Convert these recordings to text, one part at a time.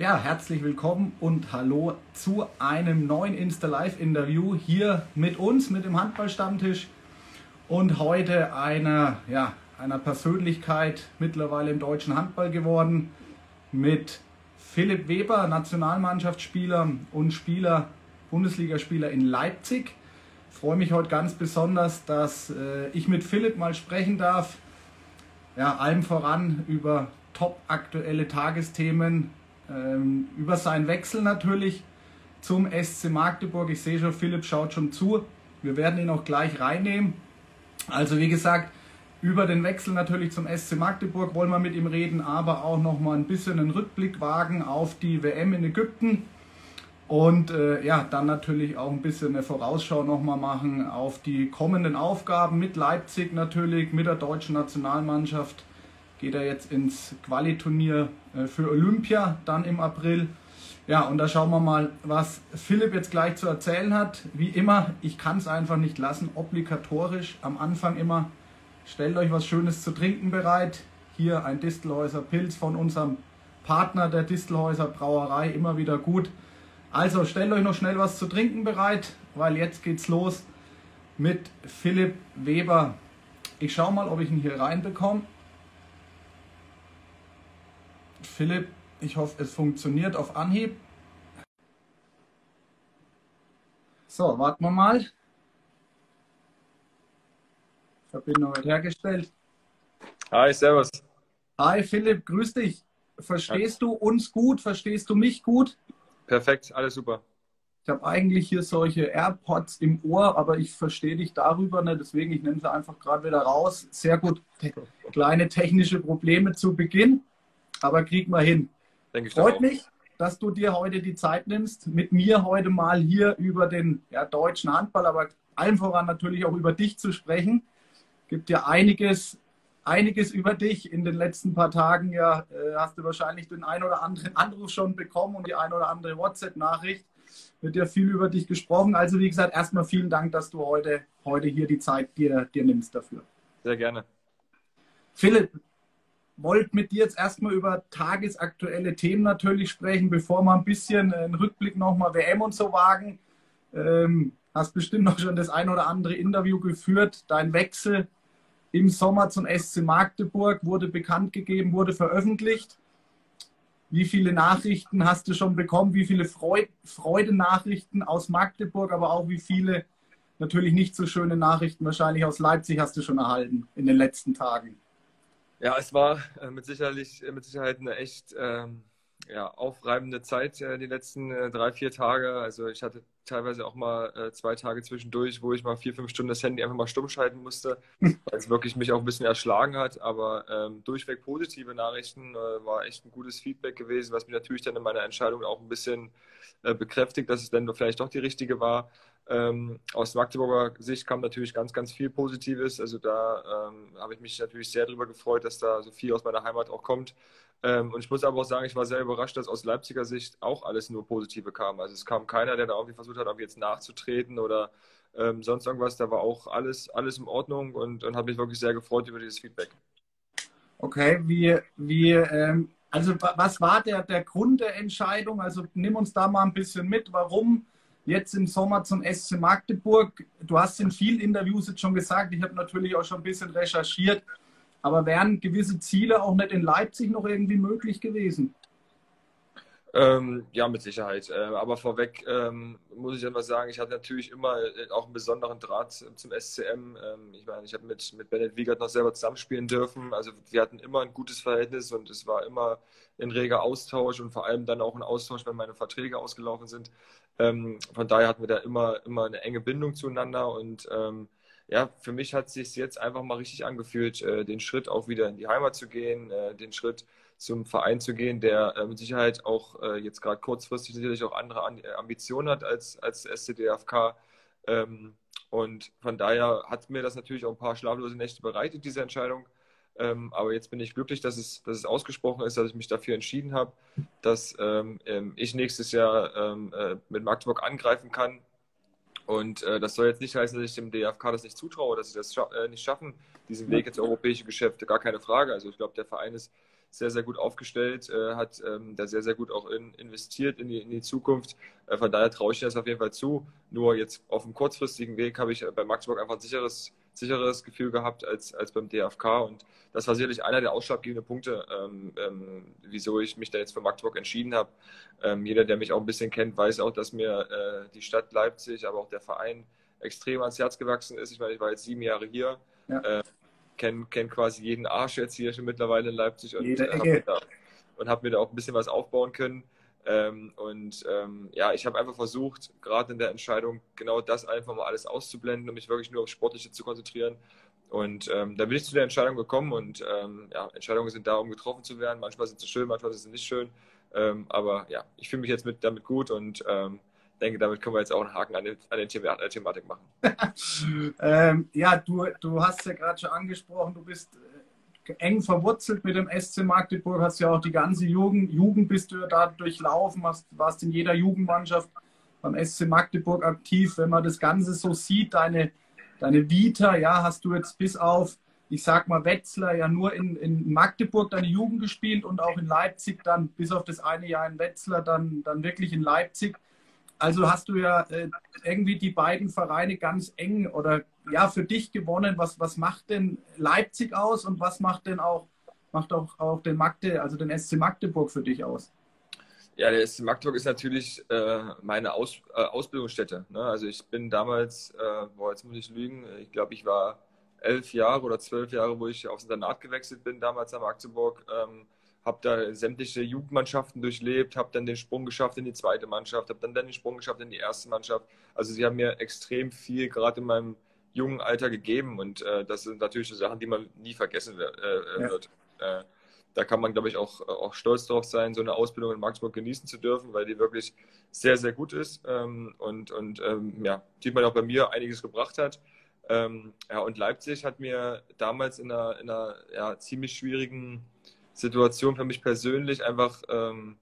Ja, herzlich willkommen und hallo zu einem neuen Insta-Live-Interview hier mit uns, mit dem Handballstammtisch und heute einer, ja, einer Persönlichkeit mittlerweile im deutschen Handball geworden mit Philipp Weber, Nationalmannschaftsspieler und Spieler, Bundesligaspieler in Leipzig. Ich freue mich heute ganz besonders, dass äh, ich mit Philipp mal sprechen darf. Ja, allem voran über top aktuelle Tagesthemen ähm, über seinen Wechsel natürlich zum SC Magdeburg. Ich sehe schon, Philipp schaut schon zu. Wir werden ihn auch gleich reinnehmen. Also wie gesagt, über den Wechsel natürlich zum SC Magdeburg wollen wir mit ihm reden, aber auch noch mal ein bisschen einen Rückblick wagen auf die WM in Ägypten und äh, ja, dann natürlich auch ein bisschen eine Vorausschau noch mal machen auf die kommenden Aufgaben mit Leipzig natürlich, mit der deutschen Nationalmannschaft geht er jetzt ins Qualiturnier äh, für Olympia dann im April. Ja, und da schauen wir mal, was Philipp jetzt gleich zu erzählen hat. Wie immer, ich kann es einfach nicht lassen, obligatorisch am Anfang immer, stellt euch was Schönes zu trinken bereit. Hier ein Distelhäuser Pilz von unserem Partner der Distelhäuser Brauerei, immer wieder gut. Also stellt euch noch schnell was zu trinken bereit, weil jetzt geht's los mit Philipp Weber. Ich schaue mal, ob ich ihn hier reinbekomme. Philipp, ich hoffe, es funktioniert auf Anhieb. So, warten wir mal. Verbindung wird hergestellt. Hi, servus. Hi Philipp, grüß dich. Verstehst du uns gut? Verstehst du mich gut? Perfekt, alles super. Ich habe eigentlich hier solche AirPods im Ohr, aber ich verstehe dich darüber nicht. Deswegen, ich nehme sie einfach gerade wieder raus. Sehr gut. Kleine technische Probleme zu Beginn aber kriegen wir hin. Freut mich, dass du dir heute die Zeit nimmst, mit mir heute mal hier über den ja, deutschen Handball, aber allen voran natürlich auch über dich zu sprechen. Gibt ja einiges, einiges über dich. In den letzten paar Tagen ja, äh, hast du wahrscheinlich den ein oder anderen Anruf schon bekommen und die ein oder andere WhatsApp-Nachricht. Wird ja viel über dich gesprochen. Also wie gesagt, erstmal vielen Dank, dass du heute, heute hier die Zeit dir, dir nimmst dafür. Sehr gerne. Philipp, wollte mit dir jetzt erstmal über tagesaktuelle Themen natürlich sprechen, bevor wir ein bisschen einen Rückblick nochmal WM und so wagen. Ähm, hast bestimmt noch schon das ein oder andere Interview geführt. Dein Wechsel im Sommer zum SC Magdeburg wurde bekannt gegeben, wurde veröffentlicht. Wie viele Nachrichten hast du schon bekommen? Wie viele Freud Freudenachrichten aus Magdeburg, aber auch wie viele natürlich nicht so schöne Nachrichten wahrscheinlich aus Leipzig hast du schon erhalten in den letzten Tagen? Ja, es war äh, mit, sicherlich, äh, mit Sicherheit eine echt ähm, ja, aufreibende Zeit äh, die letzten äh, drei, vier Tage. Also ich hatte teilweise auch mal äh, zwei Tage zwischendurch, wo ich mal vier, fünf Stunden das Handy einfach mal stumm schalten musste, weil es wirklich mich auch ein bisschen erschlagen hat. Aber ähm, durchweg positive Nachrichten, äh, war echt ein gutes Feedback gewesen, was mich natürlich dann in meiner Entscheidung auch ein bisschen bekräftigt, dass es dann vielleicht doch die richtige war. Ähm, aus Magdeburger Sicht kam natürlich ganz, ganz viel Positives. Also da ähm, habe ich mich natürlich sehr darüber gefreut, dass da so viel aus meiner Heimat auch kommt. Ähm, und ich muss aber auch sagen, ich war sehr überrascht, dass aus Leipziger Sicht auch alles nur Positive kam. Also es kam keiner, der da irgendwie versucht hat, irgendwie jetzt nachzutreten oder ähm, sonst irgendwas. Da war auch alles, alles in Ordnung und, und habe mich wirklich sehr gefreut über dieses Feedback. Okay, wie, wie ähm, also was war der, der Grund der Entscheidung? Also nimm uns da mal ein bisschen mit. Warum? Jetzt im Sommer zum SC Magdeburg. Du hast in vielen Interviews jetzt schon gesagt, ich habe natürlich auch schon ein bisschen recherchiert, aber wären gewisse Ziele auch nicht in Leipzig noch irgendwie möglich gewesen? Ähm, ja, mit Sicherheit. Äh, aber vorweg ähm, muss ich einfach sagen, ich hatte natürlich immer äh, auch einen besonderen Draht zum SCM. Ähm, ich meine, ich habe mit, mit Bennett Wiegert noch selber zusammenspielen dürfen. Also wir hatten immer ein gutes Verhältnis und es war immer ein reger Austausch und vor allem dann auch ein Austausch, wenn meine Verträge ausgelaufen sind. Ähm, von daher hatten wir da immer, immer eine enge Bindung zueinander und ähm, ja, für mich hat es sich jetzt einfach mal richtig angefühlt, äh, den Schritt auch wieder in die Heimat zu gehen, äh, den Schritt zum Verein zu gehen, der äh, mit Sicherheit auch äh, jetzt gerade kurzfristig sicherlich auch andere An Ambitionen hat als, als SCDFK. Ähm, und von daher hat mir das natürlich auch ein paar schlaflose Nächte bereitet, diese Entscheidung. Ähm, aber jetzt bin ich glücklich, dass es, dass es ausgesprochen ist, dass ich mich dafür entschieden habe, dass ähm, ähm ich nächstes Jahr ähm, äh, mit Magdeburg angreifen kann. Und äh, das soll jetzt nicht heißen, dass ich dem DFK das nicht zutraue, dass sie das scha äh, nicht schaffen, diesen Weg ins europäische Geschäft. Gar keine Frage. Also ich glaube, der Verein ist sehr, sehr gut aufgestellt, äh, hat ähm, da sehr, sehr gut auch in, investiert in die, in die Zukunft. Äh, von daher traue ich das auf jeden Fall zu. Nur jetzt auf dem kurzfristigen Weg habe ich bei Magdeburg einfach ein sicheres, sicheres Gefühl gehabt als, als beim DFK. Und das war sicherlich einer der ausschlaggebenden Punkte, ähm, ähm, wieso ich mich da jetzt für Magdeburg entschieden habe. Ähm, jeder, der mich auch ein bisschen kennt, weiß auch, dass mir äh, die Stadt Leipzig, aber auch der Verein extrem ans Herz gewachsen ist. Ich meine, ich war jetzt sieben Jahre hier. Ja. Kenne kenn quasi jeden Arsch jetzt hier schon mittlerweile in Leipzig und habe mir, hab mir, da auch ein bisschen was aufbauen können. Ähm, und ähm, ja, ich habe einfach versucht, gerade in der Entscheidung, genau das einfach mal alles auszublenden und mich wirklich nur auf Sportliche zu konzentrieren. Und ähm, da bin ich zu der Entscheidung gekommen und ähm, ja, Entscheidungen sind da, um getroffen zu werden. Manchmal sind sie schön, manchmal sind sie nicht schön. Ähm, aber ja, ich fühle mich jetzt mit, damit gut und ähm, denke, damit können wir jetzt auch einen Haken an, den, an, den Thema, an der Thematik machen. ähm, ja, du, du hast ja gerade schon angesprochen, du bist äh, eng verwurzelt mit dem SC Magdeburg, hast ja auch die ganze Jugend, Jugend bist du ja da durchlaufen, hast, warst in jeder Jugendmannschaft beim SC Magdeburg aktiv. Wenn man das Ganze so sieht, deine, deine Vita, ja, hast du jetzt bis auf, ich sag mal, Wetzlar ja nur in, in Magdeburg deine Jugend gespielt und auch in Leipzig dann, bis auf das eine Jahr in Wetzlar, dann, dann wirklich in Leipzig. Also hast du ja äh, irgendwie die beiden Vereine ganz eng oder ja für dich gewonnen. Was, was macht denn Leipzig aus und was macht denn auch, macht auch, auch den Magde, also den SC Magdeburg für dich aus? Ja, der SC Magdeburg ist natürlich äh, meine aus, äh, Ausbildungsstätte. Ne? Also ich bin damals, äh, boah, jetzt muss ich lügen, ich glaube, ich war elf Jahre oder zwölf Jahre, wo ich aufs Internat gewechselt bin, damals am Magdeburg. Ähm, habe da sämtliche Jugendmannschaften durchlebt, habe dann den Sprung geschafft in die zweite Mannschaft, habe dann, dann den Sprung geschafft in die erste Mannschaft. Also sie haben mir extrem viel gerade in meinem jungen Alter gegeben und äh, das sind natürlich so Sachen, die man nie vergessen wird. Äh, ja. wird. Äh, da kann man, glaube ich, auch, auch stolz darauf sein, so eine Ausbildung in Magdeburg genießen zu dürfen, weil die wirklich sehr, sehr gut ist ähm, und, und ähm, ja, die man auch bei mir einiges gebracht hat. Ähm, ja, und Leipzig hat mir damals in einer, in einer ja, ziemlich schwierigen Situation für mich persönlich einfach ähm,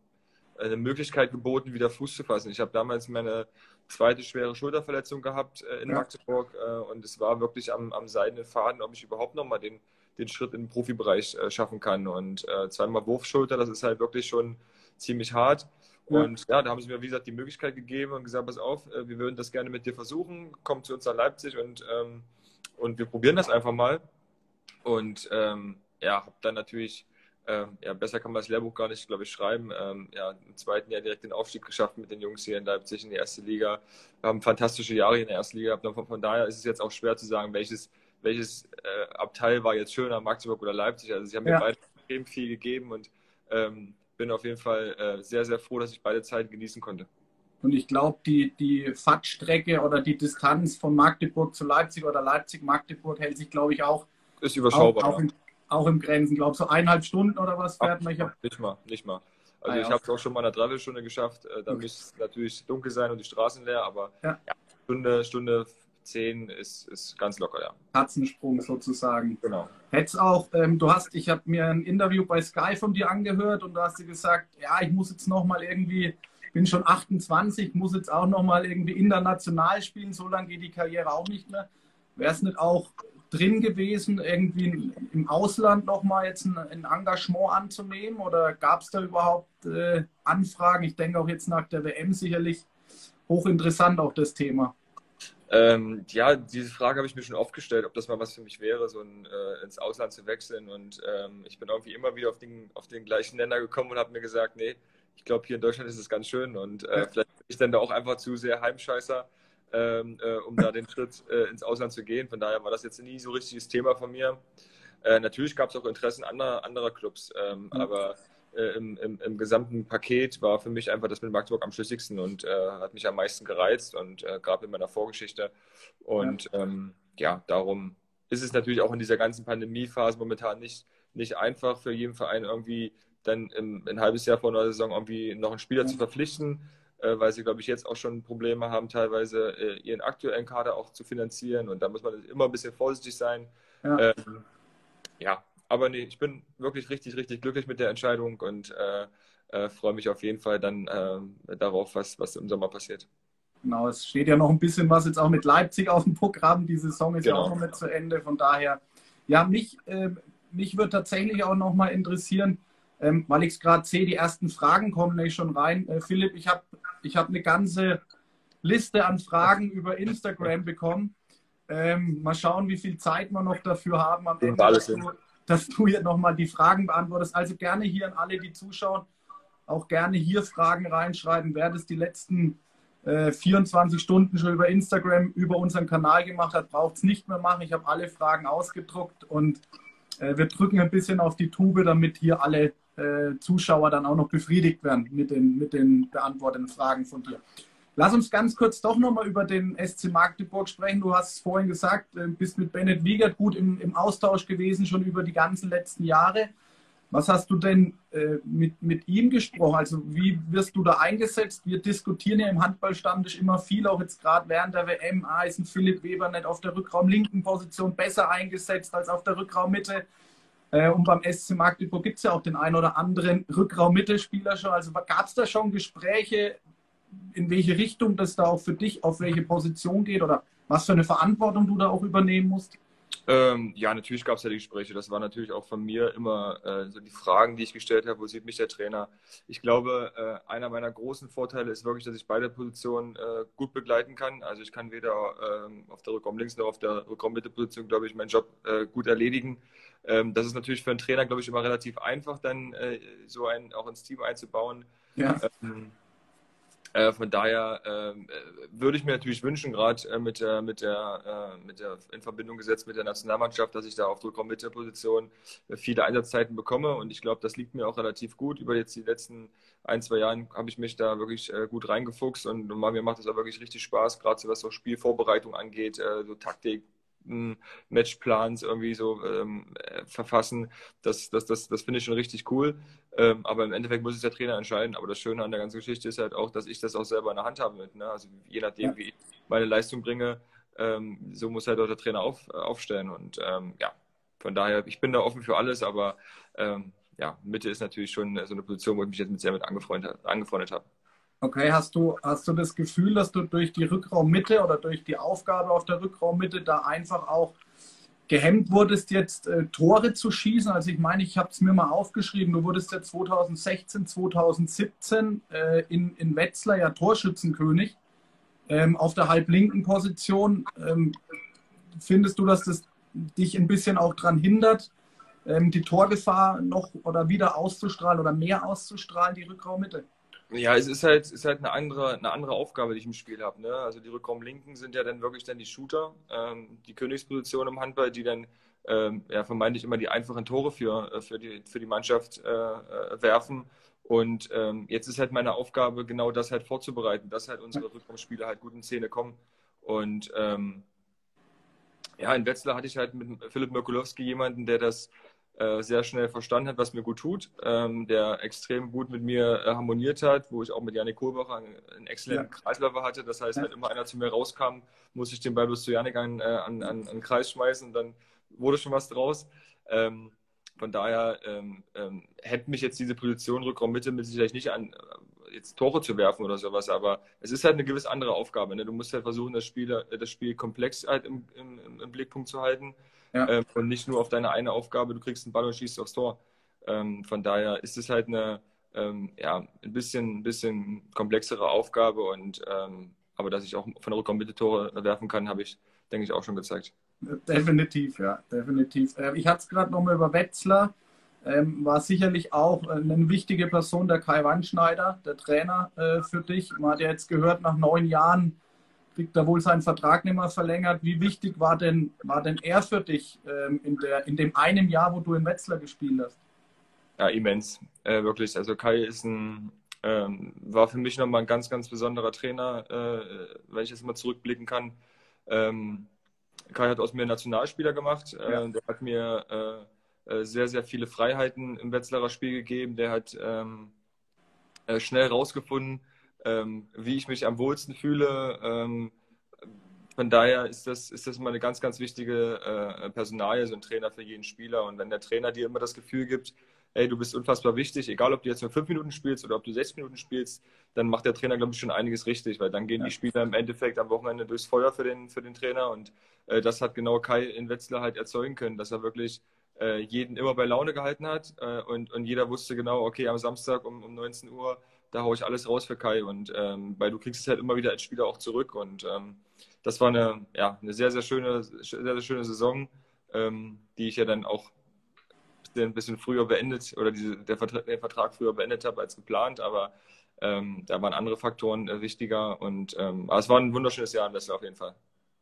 eine Möglichkeit geboten, wieder Fuß zu fassen. Ich habe damals meine zweite schwere Schulterverletzung gehabt äh, in ja. Magdeburg äh, und es war wirklich am, am seidenen Faden, ob ich überhaupt nochmal den, den Schritt in den Profibereich äh, schaffen kann. Und äh, zweimal Wurfschulter, das ist halt wirklich schon ziemlich hart. Ja. Und ja, da haben sie mir, wie gesagt, die Möglichkeit gegeben und gesagt, pass auf, äh, wir würden das gerne mit dir versuchen, komm zu uns nach Leipzig und, ähm, und wir probieren das einfach mal. Und ähm, ja, habe dann natürlich ja, besser kann man das Lehrbuch gar nicht, glaube ich, schreiben. Ähm, ja, im zweiten Jahr direkt den Aufstieg geschafft mit den Jungs hier in Leipzig in die erste Liga. Wir haben fantastische Jahre hier in der ersten Liga gehabt. Von, von daher ist es jetzt auch schwer zu sagen, welches, welches äh, Abteil war jetzt schöner, Magdeburg oder Leipzig. Also sie haben ja. mir beide extrem viel gegeben und ähm, bin auf jeden Fall äh, sehr, sehr froh, dass ich beide Zeiten genießen konnte. Und ich glaube, die, die Fahrtstrecke oder die Distanz von Magdeburg zu Leipzig oder Leipzig-Magdeburg hält sich, glaube ich, auch, ist überschaubar, auch, auch in, auch im Grenzen, glaube ich, so eineinhalb Stunden oder was fährt man? Hab... Nicht mal, nicht mal. Also ah, ich habe es auch schon mal eine Dreiviertelstunde geschafft. Äh, da okay. müsste es natürlich dunkel sein und die Straßen leer, aber ja. Ja, Stunde, Stunde zehn ist, ist ganz locker, ja. Katzensprung sozusagen. Genau. Hättest auch, ähm, du hast, ich habe mir ein Interview bei Sky von dir angehört und da hast du gesagt, ja, ich muss jetzt nochmal irgendwie, bin schon 28, muss jetzt auch nochmal irgendwie international spielen, so lange geht die Karriere auch nicht mehr. Wäre es nicht auch drin gewesen, irgendwie im Ausland nochmal jetzt ein, ein, Engagement anzunehmen? Oder gab es da überhaupt äh, Anfragen? Ich denke auch jetzt nach der WM sicherlich hochinteressant auch das Thema. Ähm, ja, diese Frage habe ich mir schon oft gestellt, ob das mal was für mich wäre, so ein, äh, ins Ausland zu wechseln. Und ähm, ich bin irgendwie immer wieder auf den, auf den gleichen Nenner gekommen und habe mir gesagt, nee, ich glaube, hier in Deutschland ist es ganz schön und äh, vielleicht bin ich dann da auch einfach zu sehr Heimscheißer ähm, äh, um da den Schritt äh, ins Ausland zu gehen. Von daher war das jetzt nie so richtiges Thema von mir. Äh, natürlich gab es auch Interessen anderer, anderer Clubs, ähm, mhm. aber äh, im, im, im, gesamten Paket war für mich einfach das mit Magdeburg am schlüssigsten und äh, hat mich am meisten gereizt und äh, gerade in meiner Vorgeschichte. Und ja. Ähm, ja, darum ist es natürlich auch in dieser ganzen Pandemiephase momentan nicht, nicht einfach für jeden Verein irgendwie dann im, ein halbes Jahr vor einer Saison irgendwie noch einen Spieler zu verpflichten weil sie, glaube ich, jetzt auch schon Probleme haben, teilweise äh, ihren aktuellen Kader auch zu finanzieren. Und da muss man immer ein bisschen vorsichtig sein. Ja, ähm, ja. aber nee, ich bin wirklich richtig, richtig glücklich mit der Entscheidung und äh, äh freue mich auf jeden Fall dann äh, darauf, was, was im Sommer passiert. Genau, es steht ja noch ein bisschen was jetzt auch mit Leipzig auf dem Programm. Die Saison ist genau. ja auch noch nicht zu Ende. Von daher, ja, mich, äh, mich würde tatsächlich auch noch mal interessieren, ähm, weil ich es gerade sehe, die ersten Fragen kommen nämlich schon rein. Äh, Philipp, ich habe ich hab eine ganze Liste an Fragen über Instagram bekommen. Ähm, mal schauen, wie viel Zeit wir noch dafür haben am Ende, dass du, dass du hier nochmal die Fragen beantwortest. Also gerne hier an alle, die zuschauen, auch gerne hier Fragen reinschreiben. Wer das die letzten äh, 24 Stunden schon über Instagram, über unseren Kanal gemacht hat, braucht es nicht mehr machen. Ich habe alle Fragen ausgedruckt und äh, wir drücken ein bisschen auf die Tube, damit hier alle äh, Zuschauer dann auch noch befriedigt werden mit den, mit den beantworteten Fragen von dir. Lass uns ganz kurz doch nochmal über den SC Magdeburg sprechen. Du hast es vorhin gesagt, äh, bist mit Bennett Wiegert gut im, im Austausch gewesen, schon über die ganzen letzten Jahre. Was hast du denn äh, mit, mit ihm gesprochen? Also wie wirst du da eingesetzt? Wir diskutieren ja im Handballstammtisch immer viel, auch jetzt gerade während der WM. Ah, ist ein Philipp Weber nicht auf der Rückraumlinken Position besser eingesetzt als auf der Rückraummitte? Äh, und beim SC Magdeburg gibt es ja auch den einen oder anderen Rückraum-Mittelspieler schon. Also gab es da schon Gespräche, in welche Richtung das da auch für dich, auf welche Position geht oder was für eine Verantwortung du da auch übernehmen musst? Ähm, ja, natürlich gab es ja die Gespräche. Das war natürlich auch von mir immer äh, so die Fragen, die ich gestellt habe, wo sieht mich der Trainer? Ich glaube, äh, einer meiner großen Vorteile ist wirklich, dass ich beide Positionen äh, gut begleiten kann. Also ich kann weder ähm, auf der Rückraum links noch auf der Rückraum Mitte Position, glaube ich, meinen Job äh, gut erledigen. Ähm, das ist natürlich für einen Trainer, glaube ich, immer relativ einfach, dann äh, so einen auch ins Team einzubauen. Ja. Ähm, äh, von daher ähm, äh, würde ich mir natürlich wünschen, gerade äh, mit, der, mit, der, äh, mit der in Verbindung gesetzt mit der Nationalmannschaft, dass ich da auf Rückraum mit der Position äh, viele Einsatzzeiten bekomme. Und ich glaube, das liegt mir auch relativ gut. Über jetzt die letzten ein, zwei Jahren habe ich mich da wirklich äh, gut reingefuchst und, und mir macht es auch wirklich richtig Spaß, gerade so was so Spielvorbereitung angeht, so Taktik, Matchplans irgendwie so ähm, äh, verfassen. Das, das, das, das finde ich schon richtig cool. Ähm, aber im Endeffekt muss es der Trainer entscheiden. Aber das Schöne an der ganzen Geschichte ist halt auch, dass ich das auch selber in der Hand habe mit. Ne? Also je nachdem, ja. wie ich meine Leistung bringe, ähm, so muss halt auch der Trainer auf, aufstellen. Und ähm, ja, von daher, ich bin da offen für alles, aber ähm, ja, Mitte ist natürlich schon so eine Position, wo ich mich jetzt mit sehr mit angefreundet, angefreundet habe. Okay, hast du, hast du das Gefühl, dass du durch die Rückraummitte oder durch die Aufgabe auf der Rückraummitte da einfach auch gehemmt wurdest, jetzt äh, Tore zu schießen? Also ich meine, ich habe es mir mal aufgeschrieben, du wurdest ja 2016, 2017 äh, in, in Wetzlar ja Torschützenkönig ähm, auf der halblinken Position. Ähm, findest du, dass das dich ein bisschen auch daran hindert, ähm, die Torgefahr noch oder wieder auszustrahlen oder mehr auszustrahlen, die Rückraummitte? Ja, es ist halt, ist halt eine, andere, eine andere Aufgabe, die ich im Spiel habe. Ne? Also die Rückraumlinken sind ja dann wirklich dann die Shooter, ähm, die Königsposition im Handball, die dann ähm, ja, vermeintlich immer die einfachen Tore für, äh, für, die, für die Mannschaft äh, äh, werfen. Und ähm, jetzt ist halt meine Aufgabe, genau das halt vorzubereiten, dass halt unsere Rückraumspieler halt gut in Szene kommen. Und ähm, ja, in Wetzlar hatte ich halt mit Philipp Mirkulowski jemanden, der das äh, sehr schnell verstanden hat, was mir gut tut, ähm, der extrem gut mit mir äh, harmoniert hat, wo ich auch mit Janik Kohlbacher einen, einen exzellenten ja. Kreisläufer hatte. Das heißt, ja. wenn immer einer zu mir rauskam, musste ich den Ball bloß zu Janik an, äh, an, an, an Kreis schmeißen und dann wurde schon was draus. Ähm, von daher ähm, ähm, hätte mich jetzt diese Position Rückraum Mitte mit sicherlich nicht an, äh, jetzt Tore zu werfen oder sowas, aber es ist halt eine gewisse andere Aufgabe. Ne? Du musst halt versuchen, das Spiel, das Spiel komplex halt im, im, im Blickpunkt zu halten ja. ähm, und nicht nur auf deine eine Aufgabe, du kriegst einen Ball und schießt aufs Tor. Ähm, von daher ist es halt eine ähm, ja, ein bisschen, ein bisschen komplexere Aufgabe und ähm, aber dass ich auch von der Rückraum Tore werfen kann, habe ich, denke ich, auch schon gezeigt. Definitiv, ja, definitiv. Äh, ich hatte es gerade nochmal über Wetzlar. Ähm, war sicherlich auch äh, eine wichtige Person, der Kai Wandschneider, der Trainer äh, für dich. Man hat ja jetzt gehört, nach neun Jahren kriegt er wohl seinen Vertrag nicht mehr verlängert. Wie wichtig war denn, war denn er für dich ähm, in, der, in dem einen Jahr, wo du in Wetzlar gespielt hast? Ja, immens, äh, wirklich. Also Kai ist ein, ähm, war für mich nochmal ein ganz, ganz besonderer Trainer, äh, wenn ich jetzt mal zurückblicken kann. Ähm, Kai hat aus mir Nationalspieler gemacht. Äh, ja. Der hat mir äh, äh, sehr, sehr viele Freiheiten im Wetzlarer Spiel gegeben. Der hat ähm, äh, schnell rausgefunden, ähm, wie ich mich am wohlsten fühle. Ähm, von daher ist das, ist das immer eine ganz, ganz wichtige äh, Personalie, so ein Trainer für jeden Spieler. Und wenn der Trainer dir immer das Gefühl gibt, hey, du bist unfassbar wichtig, egal ob du jetzt nur fünf Minuten spielst oder ob du sechs Minuten spielst, dann macht der Trainer, glaube ich, schon einiges richtig, weil dann gehen ja. die Spieler im Endeffekt am Wochenende durchs Feuer für den, für den Trainer. Und äh, das hat genau Kai in Wetzlar halt erzeugen können, dass er wirklich äh, jeden immer bei Laune gehalten hat äh, und, und jeder wusste genau, okay, am Samstag um, um 19 Uhr, da haue ich alles raus für Kai und ähm, weil du kriegst es halt immer wieder als Spieler auch zurück und ähm, das war eine, ja, eine sehr, sehr schöne, sehr, sehr schöne Saison, ähm, die ich ja dann auch ein bisschen früher beendet oder diese, der, Vertrag, den Vertrag früher beendet habe als geplant, aber ähm, da waren andere Faktoren äh, wichtiger und ähm, aber es war ein wunderschönes Jahr Wessel auf jeden Fall.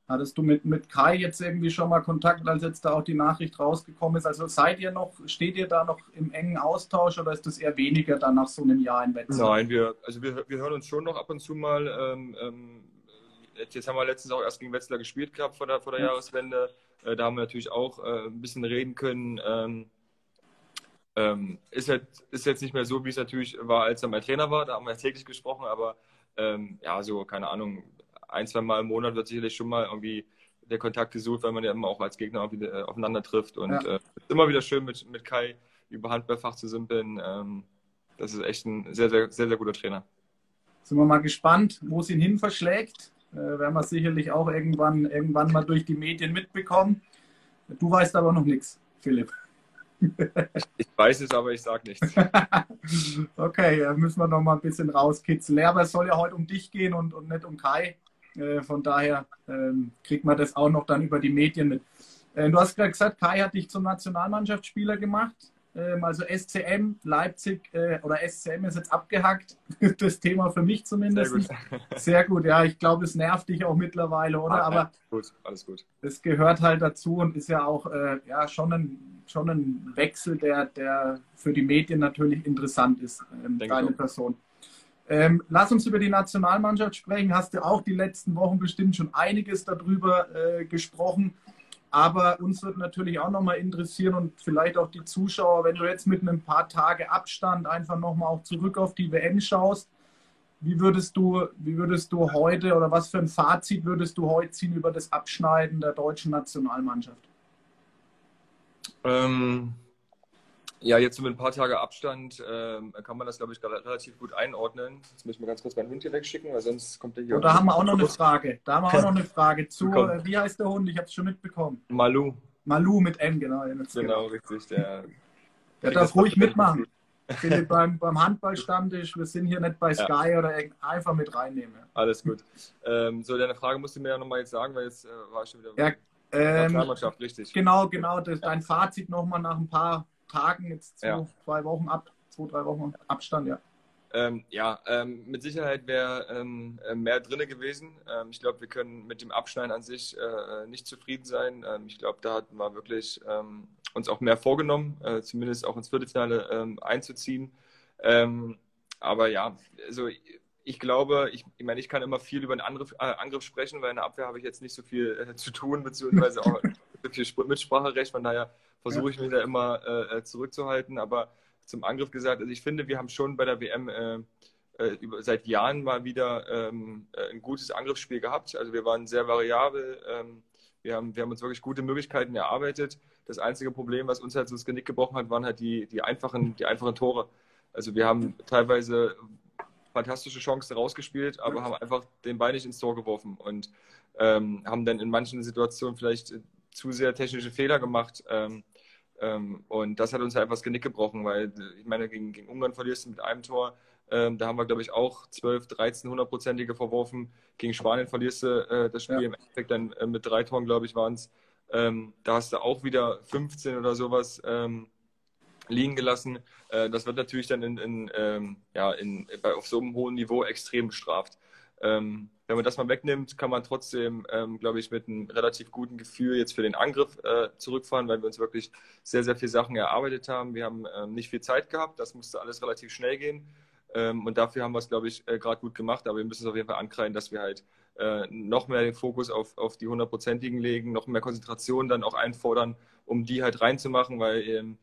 Hattest du mit, mit Kai jetzt irgendwie schon mal Kontakt, als jetzt da auch die Nachricht rausgekommen ist? Also seid ihr noch, steht ihr da noch im engen Austausch oder ist das eher weniger dann nach so einem Jahr in Wetzlar? Nein, wir, also wir, wir hören uns schon noch ab und zu mal. Ähm, ähm, jetzt haben wir letztens auch erst gegen Wetzlar gespielt gehabt vor der, vor der. Jahreswende. Äh, da haben wir natürlich auch äh, ein bisschen reden können. Ähm, ähm, ist, halt, ist jetzt nicht mehr so, wie es natürlich war, als er mein Trainer war. Da haben wir täglich gesprochen, aber ähm, ja, so, keine Ahnung, ein, zwei Mal im Monat wird sicherlich schon mal irgendwie der Kontakt gesucht, weil man ja immer auch als Gegner äh, aufeinander trifft. Und ja. äh, immer wieder schön mit, mit Kai über Handballfach zu simpeln. Ähm, das ist echt ein sehr, sehr, sehr, sehr guter Trainer. Sind wir mal gespannt, wo es ihn hin verschlägt. Äh, werden wir sicherlich auch irgendwann, irgendwann mal durch die Medien mitbekommen. Du weißt aber noch nichts, Philipp. Ich weiß es, aber ich sage nichts. okay, da müssen wir noch mal ein bisschen rauskitzeln. Aber es soll ja heute um dich gehen und, und nicht um Kai. Äh, von daher ähm, kriegt man das auch noch dann über die Medien mit. Äh, du hast gerade gesagt, Kai hat dich zum Nationalmannschaftsspieler gemacht. Ähm, also SCM, Leipzig äh, oder SCM ist jetzt abgehackt. Das Thema für mich zumindest. Sehr gut, Sehr gut ja. Ich glaube, es nervt dich auch mittlerweile, oder? Ah, Aber gut, alles gut. Es gehört halt dazu und ist ja auch ja, schon, ein, schon ein Wechsel, der, der für die Medien natürlich interessant ist, ähm, deine Person. Ähm, lass uns über die Nationalmannschaft sprechen. Hast du auch die letzten Wochen bestimmt schon einiges darüber äh, gesprochen. Aber uns wird natürlich auch nochmal interessieren und vielleicht auch die Zuschauer, wenn du jetzt mit einem paar Tage Abstand einfach nochmal auch zurück auf die WM schaust, wie würdest du, wie würdest du heute oder was für ein Fazit würdest du heute ziehen über das Abschneiden der deutschen Nationalmannschaft? Ähm, ja, jetzt mit ein paar Tage Abstand äh, kann man das, glaube ich, relativ gut einordnen. Jetzt muss ich mal ganz kurz meinen Hund hier wegschicken, weil sonst kommt der hier. Und da haben wir auch noch eine Frage. Da haben wir auch noch eine Frage zu. Äh, wie heißt der Hund? Ich habe es schon mitbekommen. Malu. Malu mit M, genau. Genau, richtig. Der, der darf ruhig mitmachen. Philipp, beim, beim Handballstammtisch, wir sind hier nicht bei Sky ja. oder einfach mit reinnehmen. Alles gut. Ähm, so, deine Frage musst du mir ja nochmal jetzt sagen, weil jetzt äh, war ich schon wieder. Ja, ähm, richtig. Genau, genau. Das, dein Fazit nochmal nach ein paar Tagen, jetzt zwei, ja. zwei Wochen ab, zwei, drei Wochen Abstand, ja. Ähm, ja, ähm, mit Sicherheit wäre ähm, äh, mehr drin gewesen. Ähm, ich glaube, wir können mit dem Abschneiden an sich äh, nicht zufrieden sein. Ähm, ich glaube, da hatten wir wirklich ähm, uns auch mehr vorgenommen, äh, zumindest auch ins Viertelfinale einzuziehen. aber ja, also ich glaube, ich, ich meine, ich kann immer viel über einen Angriff, äh, Angriff sprechen, weil in der Abwehr habe ich jetzt nicht so viel äh, zu tun, beziehungsweise auch so viel Mitspracherecht. Von daher versuche ich mich da immer äh, äh, zurückzuhalten. Aber zum Angriff gesagt, also ich finde, wir haben schon bei der WM äh, äh, über, seit Jahren mal wieder ähm, äh, ein gutes Angriffsspiel gehabt. Also wir waren sehr variabel. Ähm, wir, haben, wir haben uns wirklich gute Möglichkeiten erarbeitet. Das einzige Problem, was uns halt so das Genick gebrochen hat, waren halt die, die, einfachen, die einfachen Tore. Also wir haben teilweise fantastische Chancen rausgespielt, aber haben einfach den Bein nicht ins Tor geworfen und ähm, haben dann in manchen Situationen vielleicht zu sehr technische Fehler gemacht. Ähm, ähm, und das hat uns halt etwas Genick gebrochen, weil ich meine, gegen, gegen Ungarn verlierst du mit einem Tor. Ähm, da haben wir, glaube ich, auch 12, 13, hundertprozentige verworfen. Gegen Spanien verlierst du äh, das Spiel ja. im Endeffekt dann äh, mit drei Toren, glaube ich, waren es. Ähm, da hast du auch wieder 15 oder sowas ähm, liegen gelassen. Äh, das wird natürlich dann in, in, ähm, ja, in, bei, auf so einem hohen Niveau extrem bestraft. Ähm, wenn man das mal wegnimmt, kann man trotzdem, ähm, glaube ich, mit einem relativ guten Gefühl jetzt für den Angriff äh, zurückfahren, weil wir uns wirklich sehr, sehr viele Sachen erarbeitet haben. Wir haben ähm, nicht viel Zeit gehabt, das musste alles relativ schnell gehen. Ähm, und dafür haben wir es, glaube ich, äh, gerade gut gemacht. Aber wir müssen es auf jeden Fall ankreiden, dass wir halt äh, noch mehr den Fokus auf, auf die hundertprozentigen legen, noch mehr Konzentration dann auch einfordern, um die halt reinzumachen, weil ähm,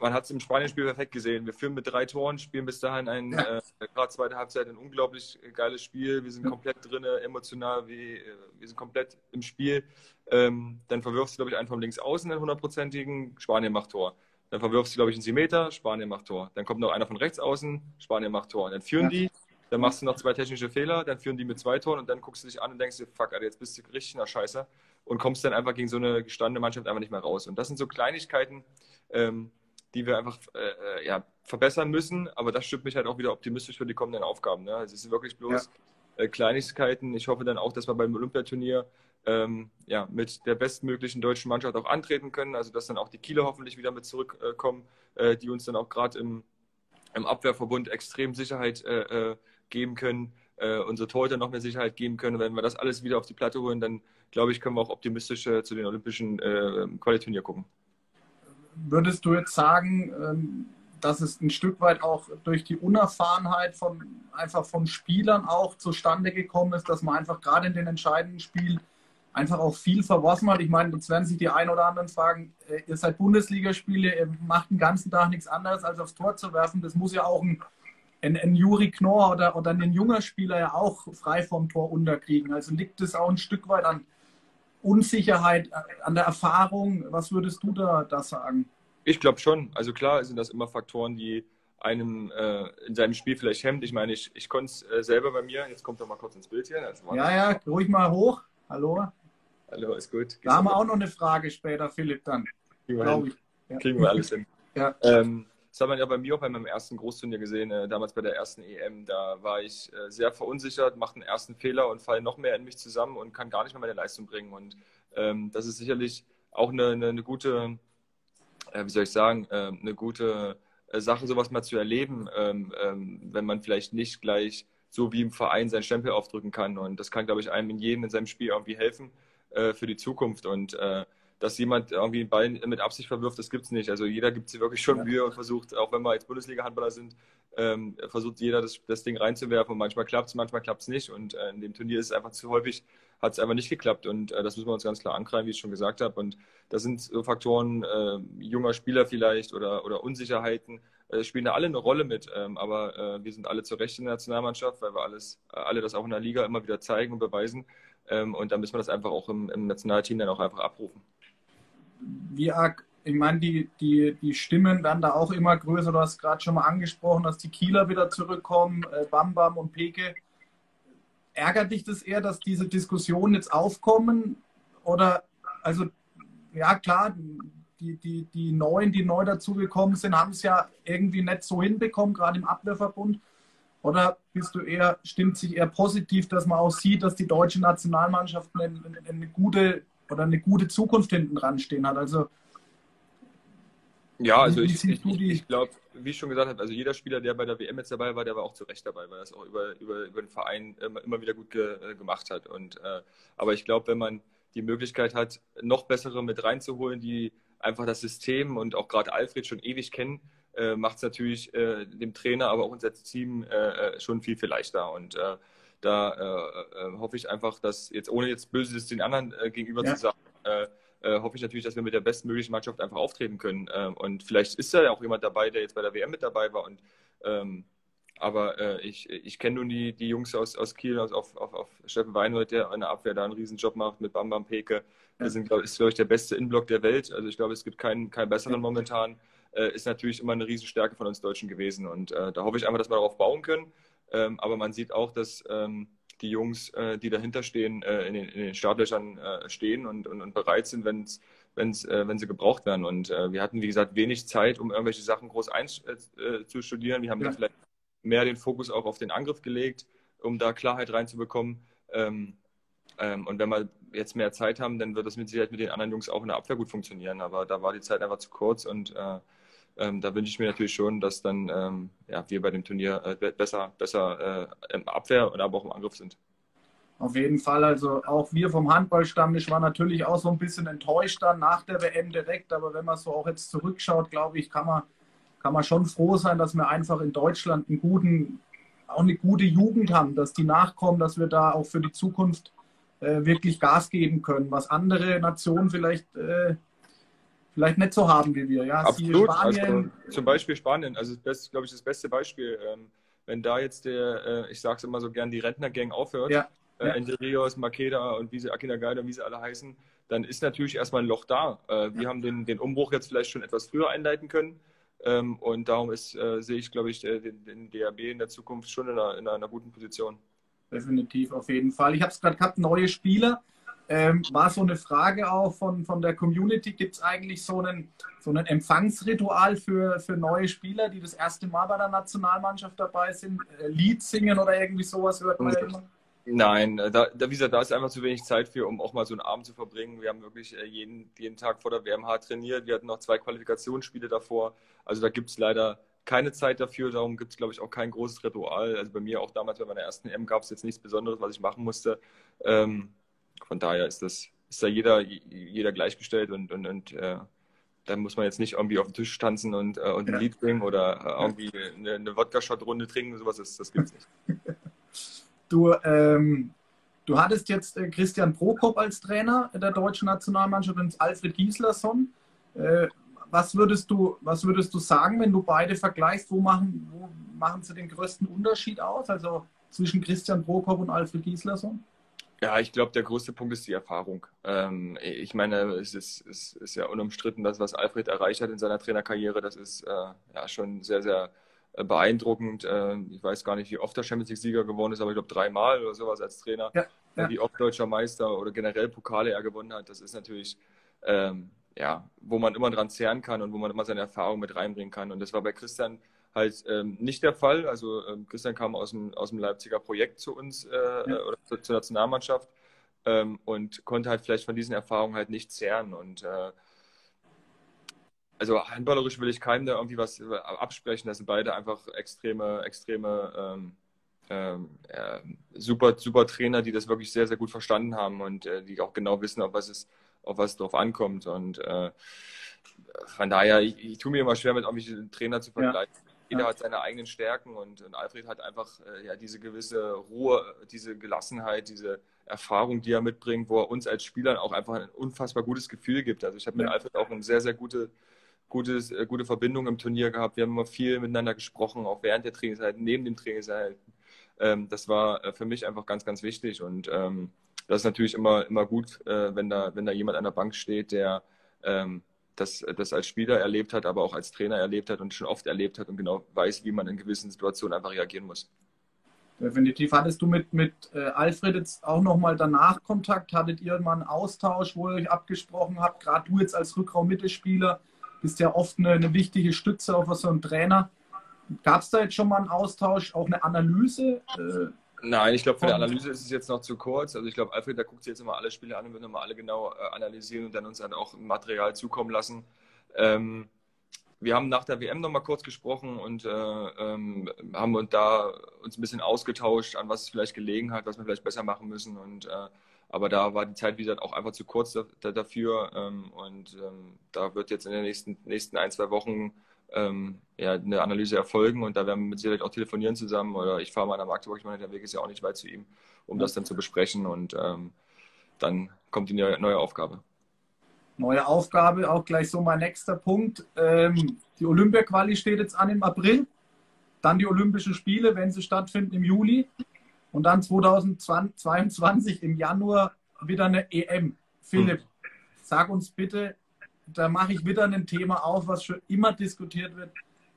man hat es im Spanien-Spiel perfekt gesehen. Wir führen mit drei Toren, spielen bis dahin ein, ja. äh, gerade zweite Halbzeit, ein unglaublich geiles Spiel. Wir sind komplett drin, emotional, wir, äh, wir sind komplett im Spiel. Ähm, dann verwirfst du, glaube ich, einen vom links außen, den hundertprozentigen, Spanien macht Tor. Dann verwirfst du, glaube ich, einen Meter, Spanien macht Tor. Dann kommt noch einer von rechts außen, Spanien macht Tor. Dann führen ja. die, dann machst du noch zwei technische Fehler, dann führen die mit zwei Toren und dann guckst du dich an und denkst dir, fuck, Alter, jetzt bist du richtig nach Scheiße und kommst dann einfach gegen so eine gestandene Mannschaft einfach nicht mehr raus. Und das sind so Kleinigkeiten, ähm, die wir einfach äh, ja, verbessern müssen. Aber das stimmt mich halt auch wieder optimistisch für die kommenden Aufgaben. Ne? Also es ist wirklich bloß ja. äh, Kleinigkeiten. Ich hoffe dann auch, dass wir beim Olympiaturnier ähm, ja, mit der bestmöglichen deutschen Mannschaft auch antreten können. Also dass dann auch die Kieler hoffentlich wieder mit zurückkommen, äh, die uns dann auch gerade im, im Abwehrverbund extrem Sicherheit äh, äh geben können, äh, unsere Torhüter noch mehr Sicherheit geben können. Wenn wir das alles wieder auf die Platte holen, dann glaube ich, können wir auch optimistisch äh, zu den Olympischen äh, Qualiturnier gucken. Würdest du jetzt sagen, ähm, dass es ein Stück weit auch durch die Unerfahrenheit von einfach von Spielern auch zustande gekommen ist, dass man einfach gerade in den entscheidenden Spielen einfach auch viel verworfen hat. Ich meine, jetzt werden sich die ein oder anderen fragen, äh, ihr seid Bundesligaspiele, ihr macht den ganzen Tag nichts anderes, als aufs Tor zu werfen. Das muss ja auch ein, ein, ein Juri Knorr oder, oder ein junger Spieler ja auch frei vom Tor unterkriegen. Also liegt es auch ein Stück weit an Unsicherheit, äh, an der Erfahrung. Was würdest du da, da sagen? Ich glaube schon. Also klar sind das immer Faktoren, die einem äh, in seinem Spiel vielleicht hemmt. Ich meine, ich, ich konnte es äh, selber bei mir. Jetzt kommt er mal kurz ins Bild hier. Ja, ja, ruhig mal hoch. Hallo. Hallo, ist gut. Da haben wir auch noch eine Frage später, Philipp, dann. Kriegen wir. Kriegen wir alles hin. ja. Ähm, das hat man ja bei mir auch bei meinem ersten Großturnier gesehen, äh, damals bei der ersten EM. Da war ich äh, sehr verunsichert, mache einen ersten Fehler und falle noch mehr in mich zusammen und kann gar nicht mehr meine Leistung bringen. Und ähm, das ist sicherlich auch eine, eine, eine gute, äh, wie soll ich sagen, äh, eine gute äh, Sache, sowas mal zu erleben, ähm, ähm, wenn man vielleicht nicht gleich so wie im Verein seinen Stempel aufdrücken kann. Und das kann, glaube ich, einem in jedem in seinem Spiel irgendwie helfen äh, für die Zukunft. Und dass jemand irgendwie einen Ball mit Absicht verwirft, das gibt es nicht. Also jeder gibt sich wirklich schon ja. Mühe und versucht, auch wenn wir als Bundesliga-Handballer sind, ähm, versucht jeder das, das, Ding reinzuwerfen und manchmal klappt es, manchmal klappt es nicht. Und äh, in dem Turnier ist es einfach zu häufig, hat es einfach nicht geklappt. Und äh, das müssen wir uns ganz klar ankreien, wie ich schon gesagt habe. Und das sind so Faktoren, äh, junger Spieler vielleicht oder, oder Unsicherheiten, äh, spielen da alle eine Rolle mit. Ähm, aber äh, wir sind alle zu Recht in der Nationalmannschaft, weil wir alles, äh, alle das auch in der Liga immer wieder zeigen und beweisen. Ähm, und da müssen wir das einfach auch im, im Nationalteam dann auch einfach abrufen. Wie arg, ich meine, die, die, die Stimmen werden da auch immer größer. Du hast gerade schon mal angesprochen, dass die Kieler wieder zurückkommen, äh, Bam Bam und Peke. Ärgert dich das eher, dass diese Diskussionen jetzt aufkommen? Oder, also, ja klar, die, die, die Neuen, die neu dazugekommen sind, haben es ja irgendwie nicht so hinbekommen, gerade im Abwehrverbund. Oder bist du eher, stimmt sich eher positiv, dass man auch sieht, dass die deutsche Nationalmannschaft eine, eine gute oder eine gute Zukunft hinten dran stehen hat? Also ja, also ich, ich, ich glaube, wie ich schon gesagt habe, also jeder Spieler, der bei der WM jetzt dabei war, der war auch zu Recht dabei, weil er es auch über, über, über den Verein immer, immer wieder gut ge, äh, gemacht hat. Und, äh, aber ich glaube, wenn man die Möglichkeit hat, noch bessere mit reinzuholen, die einfach das System und auch gerade Alfred schon ewig kennen, äh, macht es natürlich äh, dem Trainer, aber auch unser Team äh, äh schon viel, viel leichter. Und da äh, hoffe ich einfach, dass jetzt, ohne jetzt Böses den anderen gegenüber ja. zu sagen, hoffe ich natürlich, dass wir mit der bestmöglichen Mannschaft einfach auftreten können. Ähm, und vielleicht ist da ja auch jemand dabei, der jetzt bei der WM mit dabei war. Und, ähm, aber ich, ich kenne nun die, die Jungs aus, aus Kiel, aus, auf, auf, auf Steffen Weinhold, der in der Abwehr da einen Riesenjob macht mit Bam Bam Peke. Wir sind, glaub, ist, glaube ich, der beste Innenblock der Welt. Also ich glaube, es gibt keinen, keinen besseren momentan äh, ist natürlich immer eine Riesenstärke von uns Deutschen gewesen. Und äh, da hoffe ich einfach, dass wir darauf bauen können. Ähm, aber man sieht auch, dass ähm, die Jungs, äh, die dahinter stehen, äh, in den, in, den, Startlöchern äh, stehen und, und, und, bereit sind, wenn's, wenn's, äh, wenn sie gebraucht werden. Und wir hatten, wie gesagt, wenig Zeit, um irgendwelche Sachen groß einzustudieren. Wir haben ja. vielleicht mehr den Fokus auch auf den Angriff gelegt, um da Klarheit reinzubekommen. Ähm, ähm, und wenn wir jetzt mehr Zeit haben, dann wird das mit Sicherheit mit den anderen Jungs auch in der Abwehr gut funktionieren. Aber da war die Zeit einfach zu kurz und äh, ähm, da wünsche ich mir natürlich schon, dass dann ähm, ja, wir bei dem Turnier äh, besser, besser äh, im Abwehr und aber auch im Angriff sind. Auf jeden Fall, also auch wir vom Handballstammtisch waren natürlich auch so ein bisschen enttäuscht dann nach der WM direkt, aber wenn man so auch jetzt zurückschaut, glaube ich, kann man, kann man schon froh sein, dass wir einfach in Deutschland einen guten, auch eine gute Jugend haben, dass die nachkommen, dass wir da auch für die Zukunft äh, wirklich Gas geben können, was andere Nationen vielleicht äh, vielleicht nicht so haben wie wir. Ja, Absolut. Spanien, also, zum Beispiel Spanien, also das ist, glaube ich, das beste Beispiel. Ähm, wenn da jetzt der, äh, ich sage es immer so gern, die Rentnergang aufhört, ja. äh, ja. Ende Rios, Makeda und wie sie, Akina Geider, wie sie alle heißen, dann ist natürlich erstmal ein Loch da. Äh, wir ja. haben den, den Umbruch jetzt vielleicht schon etwas früher einleiten können. Ähm, und darum ist, äh, sehe ich, glaube ich, äh, den, den, DRB in der Zukunft schon in einer, in einer guten Position. Definitiv, auf jeden Fall. Ich habe es gerade gehabt, neue Spieler ähm, war so eine Frage auch von, von der Community. Gibt es eigentlich so einen, so einen Empfangsritual für, für neue Spieler, die das erste Mal bei der Nationalmannschaft dabei sind? Äh, Lied singen oder irgendwie sowas hört man immer? Nein, äh, da, da, wie gesagt, da ist einfach zu wenig Zeit für, um auch mal so einen Abend zu verbringen. Wir haben wirklich äh, jeden, jeden Tag vor der WM hart trainiert. Wir hatten noch zwei Qualifikationsspiele davor. Also da gibt es leider keine Zeit dafür. Darum gibt es, glaube ich, auch kein großes Ritual. Also bei mir auch damals bei meiner ersten M gab es jetzt nichts Besonderes, was ich machen musste. Ähm, von daher ist das ist da jeder, jeder gleichgestellt und, und, und äh, da muss man jetzt nicht irgendwie auf den Tisch tanzen und, äh, und ein ja. Lied singen oder äh, irgendwie eine, eine Wodka-Shot-Runde trinken, sowas, das, das gibt es nicht. Du, ähm, du hattest jetzt äh, Christian Prokop als Trainer der deutschen Nationalmannschaft und Alfred Gislason. Äh, was, würdest du, was würdest du sagen, wenn du beide vergleichst? Wo machen, wo machen sie den größten Unterschied aus? Also zwischen Christian Prokop und Alfred Gislason? Ja, ich glaube, der größte Punkt ist die Erfahrung. Ähm, ich meine, es ist, es ist, ja unumstritten, das, was Alfred erreicht hat in seiner Trainerkarriere, das ist äh, ja schon sehr, sehr äh, beeindruckend. Äh, ich weiß gar nicht, wie oft der Champions League-Sieger geworden ist, aber ich glaube dreimal oder sowas als Trainer. Ja, ja. Wie oft deutscher Meister oder generell Pokale er gewonnen hat, das ist natürlich, ähm, ja, wo man immer dran zehren kann und wo man immer seine Erfahrung mit reinbringen kann. Und das war bei Christian halt ähm, nicht der Fall. Also ähm, Christian kam aus dem, aus dem Leipziger Projekt zu uns äh, ja. Äh, oder zur, zur Nationalmannschaft ähm, und konnte halt vielleicht von diesen Erfahrungen halt nicht zehren. Und äh, also handballerisch will ich keinem da irgendwie was absprechen. Das sind beide einfach extreme, extreme äh, super, super Trainer, die das wirklich sehr, sehr gut verstanden haben und äh, die auch genau wissen, auf was es, auf was es drauf ankommt. Und äh, von daher, ich, ich tue mir immer schwer, mit irgendwelchen Trainer zu vergleichen. Ja jeder hat seine eigenen Stärken und, und Alfred hat einfach äh, ja, diese gewisse Ruhe, diese Gelassenheit, diese Erfahrung, die er mitbringt, wo er uns als Spielern auch einfach ein unfassbar gutes Gefühl gibt. Also ich habe mit ja. Alfred auch eine sehr, sehr gute, gutes, äh, gute Verbindung im Turnier gehabt. Wir haben immer viel miteinander gesprochen, auch während der Trainingszeit, neben dem Trainingszeit. Ähm, das war äh, für mich einfach ganz, ganz wichtig und ähm, das ist natürlich immer, immer gut, äh, wenn, da, wenn da jemand an der Bank steht, der ähm, das, das als Spieler erlebt hat, aber auch als Trainer erlebt hat und schon oft erlebt hat und genau weiß, wie man in gewissen Situationen einfach reagieren muss. Definitiv. Hattest du mit, mit äh, Alfred jetzt auch nochmal danach Kontakt? Hattet ihr mal einen Austausch, wo ihr euch abgesprochen habt? Gerade du jetzt als Rückraum-Mittelspieler bist ja oft eine, eine wichtige Stütze auch für so einen Trainer. Gab es da jetzt schon mal einen Austausch, auch eine Analyse? Äh, Nein, ich glaube, für die Analyse ist es jetzt noch zu kurz. Also ich glaube, Alfred, da guckt sich jetzt immer alle Spiele an und wird nochmal alle genau äh, analysieren und dann uns dann auch Material zukommen lassen. Ähm, wir haben nach der WM nochmal kurz gesprochen und äh, ähm, haben uns da uns ein bisschen ausgetauscht, an was es vielleicht gelegen hat, was wir vielleicht besser machen müssen. Und äh, aber da war die Zeit, wie gesagt, auch einfach zu kurz da, da, dafür. Ähm, und ähm, da wird jetzt in den nächsten, nächsten ein, zwei Wochen ähm, ja, eine Analyse erfolgen und da werden wir mit Sicherheit auch telefonieren zusammen oder ich fahre mal nach Magdeburg, ich meine, der Weg ist ja auch nicht weit zu ihm, um das dann zu besprechen und ähm, dann kommt die neue, neue, Aufgabe. Neue Aufgabe, auch gleich so mein nächster Punkt. Ähm, die Olympia-Quali steht jetzt an im April, dann die Olympischen Spiele, wenn sie stattfinden im Juli und dann 2022 im Januar wieder eine EM. Philipp, hm. sag uns bitte, da mache ich wieder ein Thema auf, was schon immer diskutiert wird.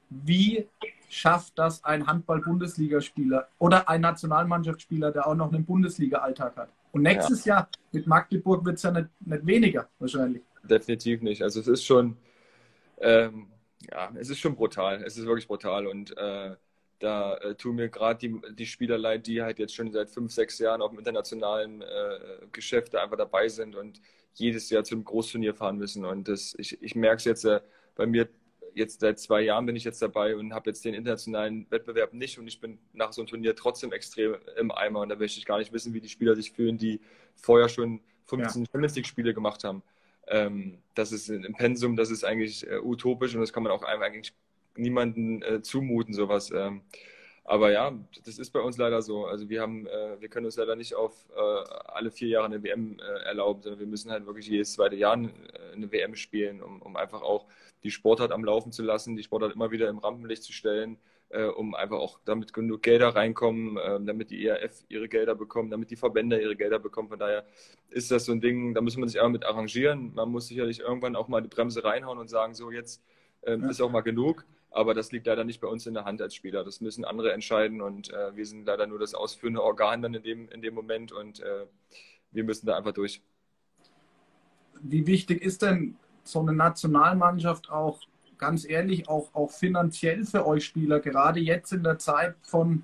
Wie schafft das ein Handball-Bundesligaspieler oder ein Nationalmannschaftsspieler, der auch noch einen Bundesliga-Alltag hat? Und nächstes ja. Jahr mit Magdeburg wird es ja nicht, nicht, weniger wahrscheinlich. Definitiv nicht. Also es ist schon, ähm, ja, es ist schon brutal. Es ist wirklich brutal und äh, da äh, tun mir gerade die, die Spieler leid, die halt jetzt schon seit fünf, sechs Jahren auf dem internationalen äh, Geschäft einfach dabei sind und jedes Jahr zum Großturnier fahren müssen. Und das, ich, ich merke es jetzt äh, bei mir, jetzt seit zwei Jahren bin ich jetzt dabei und habe jetzt den internationalen Wettbewerb nicht und ich bin nach so einem Turnier trotzdem extrem im Eimer und da möchte ich gar nicht wissen, wie die Spieler sich fühlen, die vorher schon 15 ja. Champions League Spiele gemacht haben. Ähm, das ist im Pensum, das ist eigentlich äh, utopisch und das kann man auch eigentlich niemanden äh, zumuten, sowas. Ähm, aber ja, das ist bei uns leider so. Also wir haben, äh, wir können uns leider nicht auf äh, alle vier Jahre eine WM äh, erlauben, sondern wir müssen halt wirklich jedes zweite Jahr äh, eine WM spielen, um, um einfach auch die Sportart am Laufen zu lassen, die Sportart immer wieder im Rampenlicht zu stellen, äh, um einfach auch damit genug Gelder reinkommen, ähm, damit die ERF ihre Gelder bekommen, damit die Verbände ihre Gelder bekommen. Von daher ist das so ein Ding, da muss man sich einfach mit arrangieren. Man muss sicherlich irgendwann auch mal die Bremse reinhauen und sagen, so jetzt ähm, ist auch mal genug. Aber das liegt leider nicht bei uns in der Hand als Spieler. Das müssen andere entscheiden und äh, wir sind leider nur das ausführende Organ dann in dem, in dem Moment und äh, wir müssen da einfach durch. wie wichtig ist denn so eine Nationalmannschaft auch, ganz ehrlich, auch, auch finanziell für euch Spieler, gerade jetzt in der Zeit von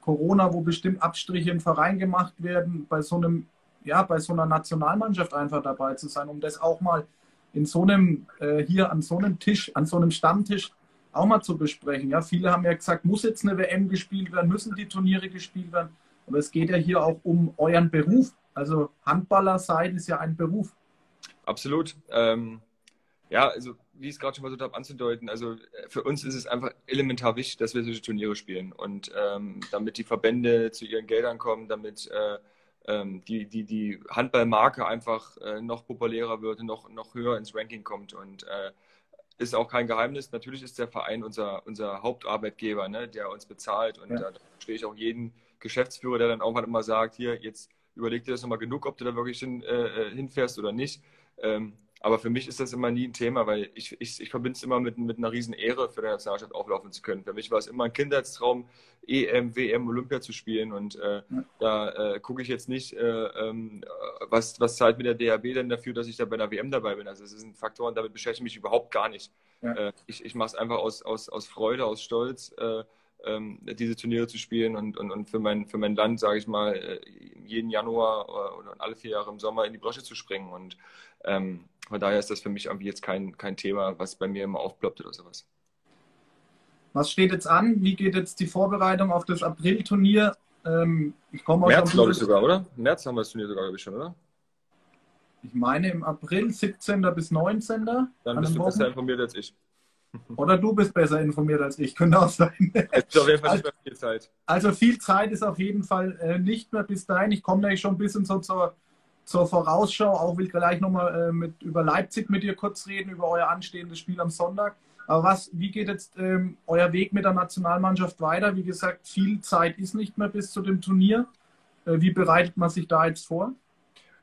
Corona, wo bestimmt Abstriche im Verein gemacht werden, bei so einem, ja, bei so einer Nationalmannschaft einfach dabei zu sein, um das auch mal in so einem, äh, hier an so einem Tisch, an so einem Stammtisch auch mal zu besprechen. Ja, viele haben ja gesagt, muss jetzt eine WM gespielt werden, müssen die Turniere gespielt werden. Aber es geht ja hier auch um euren Beruf. Also Handballer sein ist ja ein Beruf. Absolut. Ähm, ja, also wie ich es gerade schon versucht habe anzudeuten, also äh, für uns ist es einfach elementar wichtig, dass wir solche Turniere spielen. Und ähm, damit die Verbände zu ihren Geldern kommen, damit äh, ähm, die, die, die Handballmarke einfach äh, noch populärer wird und noch, noch höher ins Ranking kommt. Und äh, ist auch kein Geheimnis. Natürlich ist der Verein unser, unser Hauptarbeitgeber, ne, der uns bezahlt. Und ja. da verstehe ich auch jeden Geschäftsführer, der dann irgendwann immer sagt, hier, jetzt überleg dir das nochmal genug, ob du da wirklich hin, äh, äh hinfährst oder nicht. Ähm, aber für mich ist das immer nie ein Thema, weil ich, ich, ich verbinde es immer mit, mit einer riesen Ehre, für die Nationalmannschaft auflaufen zu können. Für mich war es immer ein Kindheitstraum, EM, WM, Olympia zu spielen. Und äh, ja. da äh, gucke ich jetzt nicht, äh, ähm, was, was zahlt mir der DHB denn dafür, dass ich da bei einer WM dabei bin. Also es sind Faktoren, damit beschäftige ich mich überhaupt gar nicht. Ja. Äh, ich ich mache es einfach aus, aus, aus Freude, aus Stolz äh, ähm, diese Turniere zu spielen und, und, und für, mein, für mein Land, sage ich mal, äh, jeden Januar oder alle vier Jahre im Sommer in die Brosche zu springen. Und ähm, von daher ist das für mich irgendwie jetzt kein, kein Thema, was bei mir immer aufploppt oder sowas. Was steht jetzt an? Wie geht jetzt die Vorbereitung auf das April-Turnier? Ähm, ich komme März, glaube ich sogar, oder? Im März haben wir das Turnier sogar, glaube ich schon, oder? Ich meine im April 17. bis 19. Dann bist du besser informiert als ich. Oder du bist besser informiert als ich, könnte auch sein. Es ist auf jeden Fall nicht mehr viel Zeit. Also viel Zeit ist auf jeden Fall äh, nicht mehr bis dahin. Ich komme nämlich schon ein bisschen so zur, zur Vorausschau. Auch will gleich nochmal äh, mit, über Leipzig mit dir kurz reden, über euer anstehendes Spiel am Sonntag. Aber was, wie geht jetzt ähm, euer Weg mit der Nationalmannschaft weiter? Wie gesagt, viel Zeit ist nicht mehr bis zu dem Turnier. Äh, wie bereitet man sich da jetzt vor?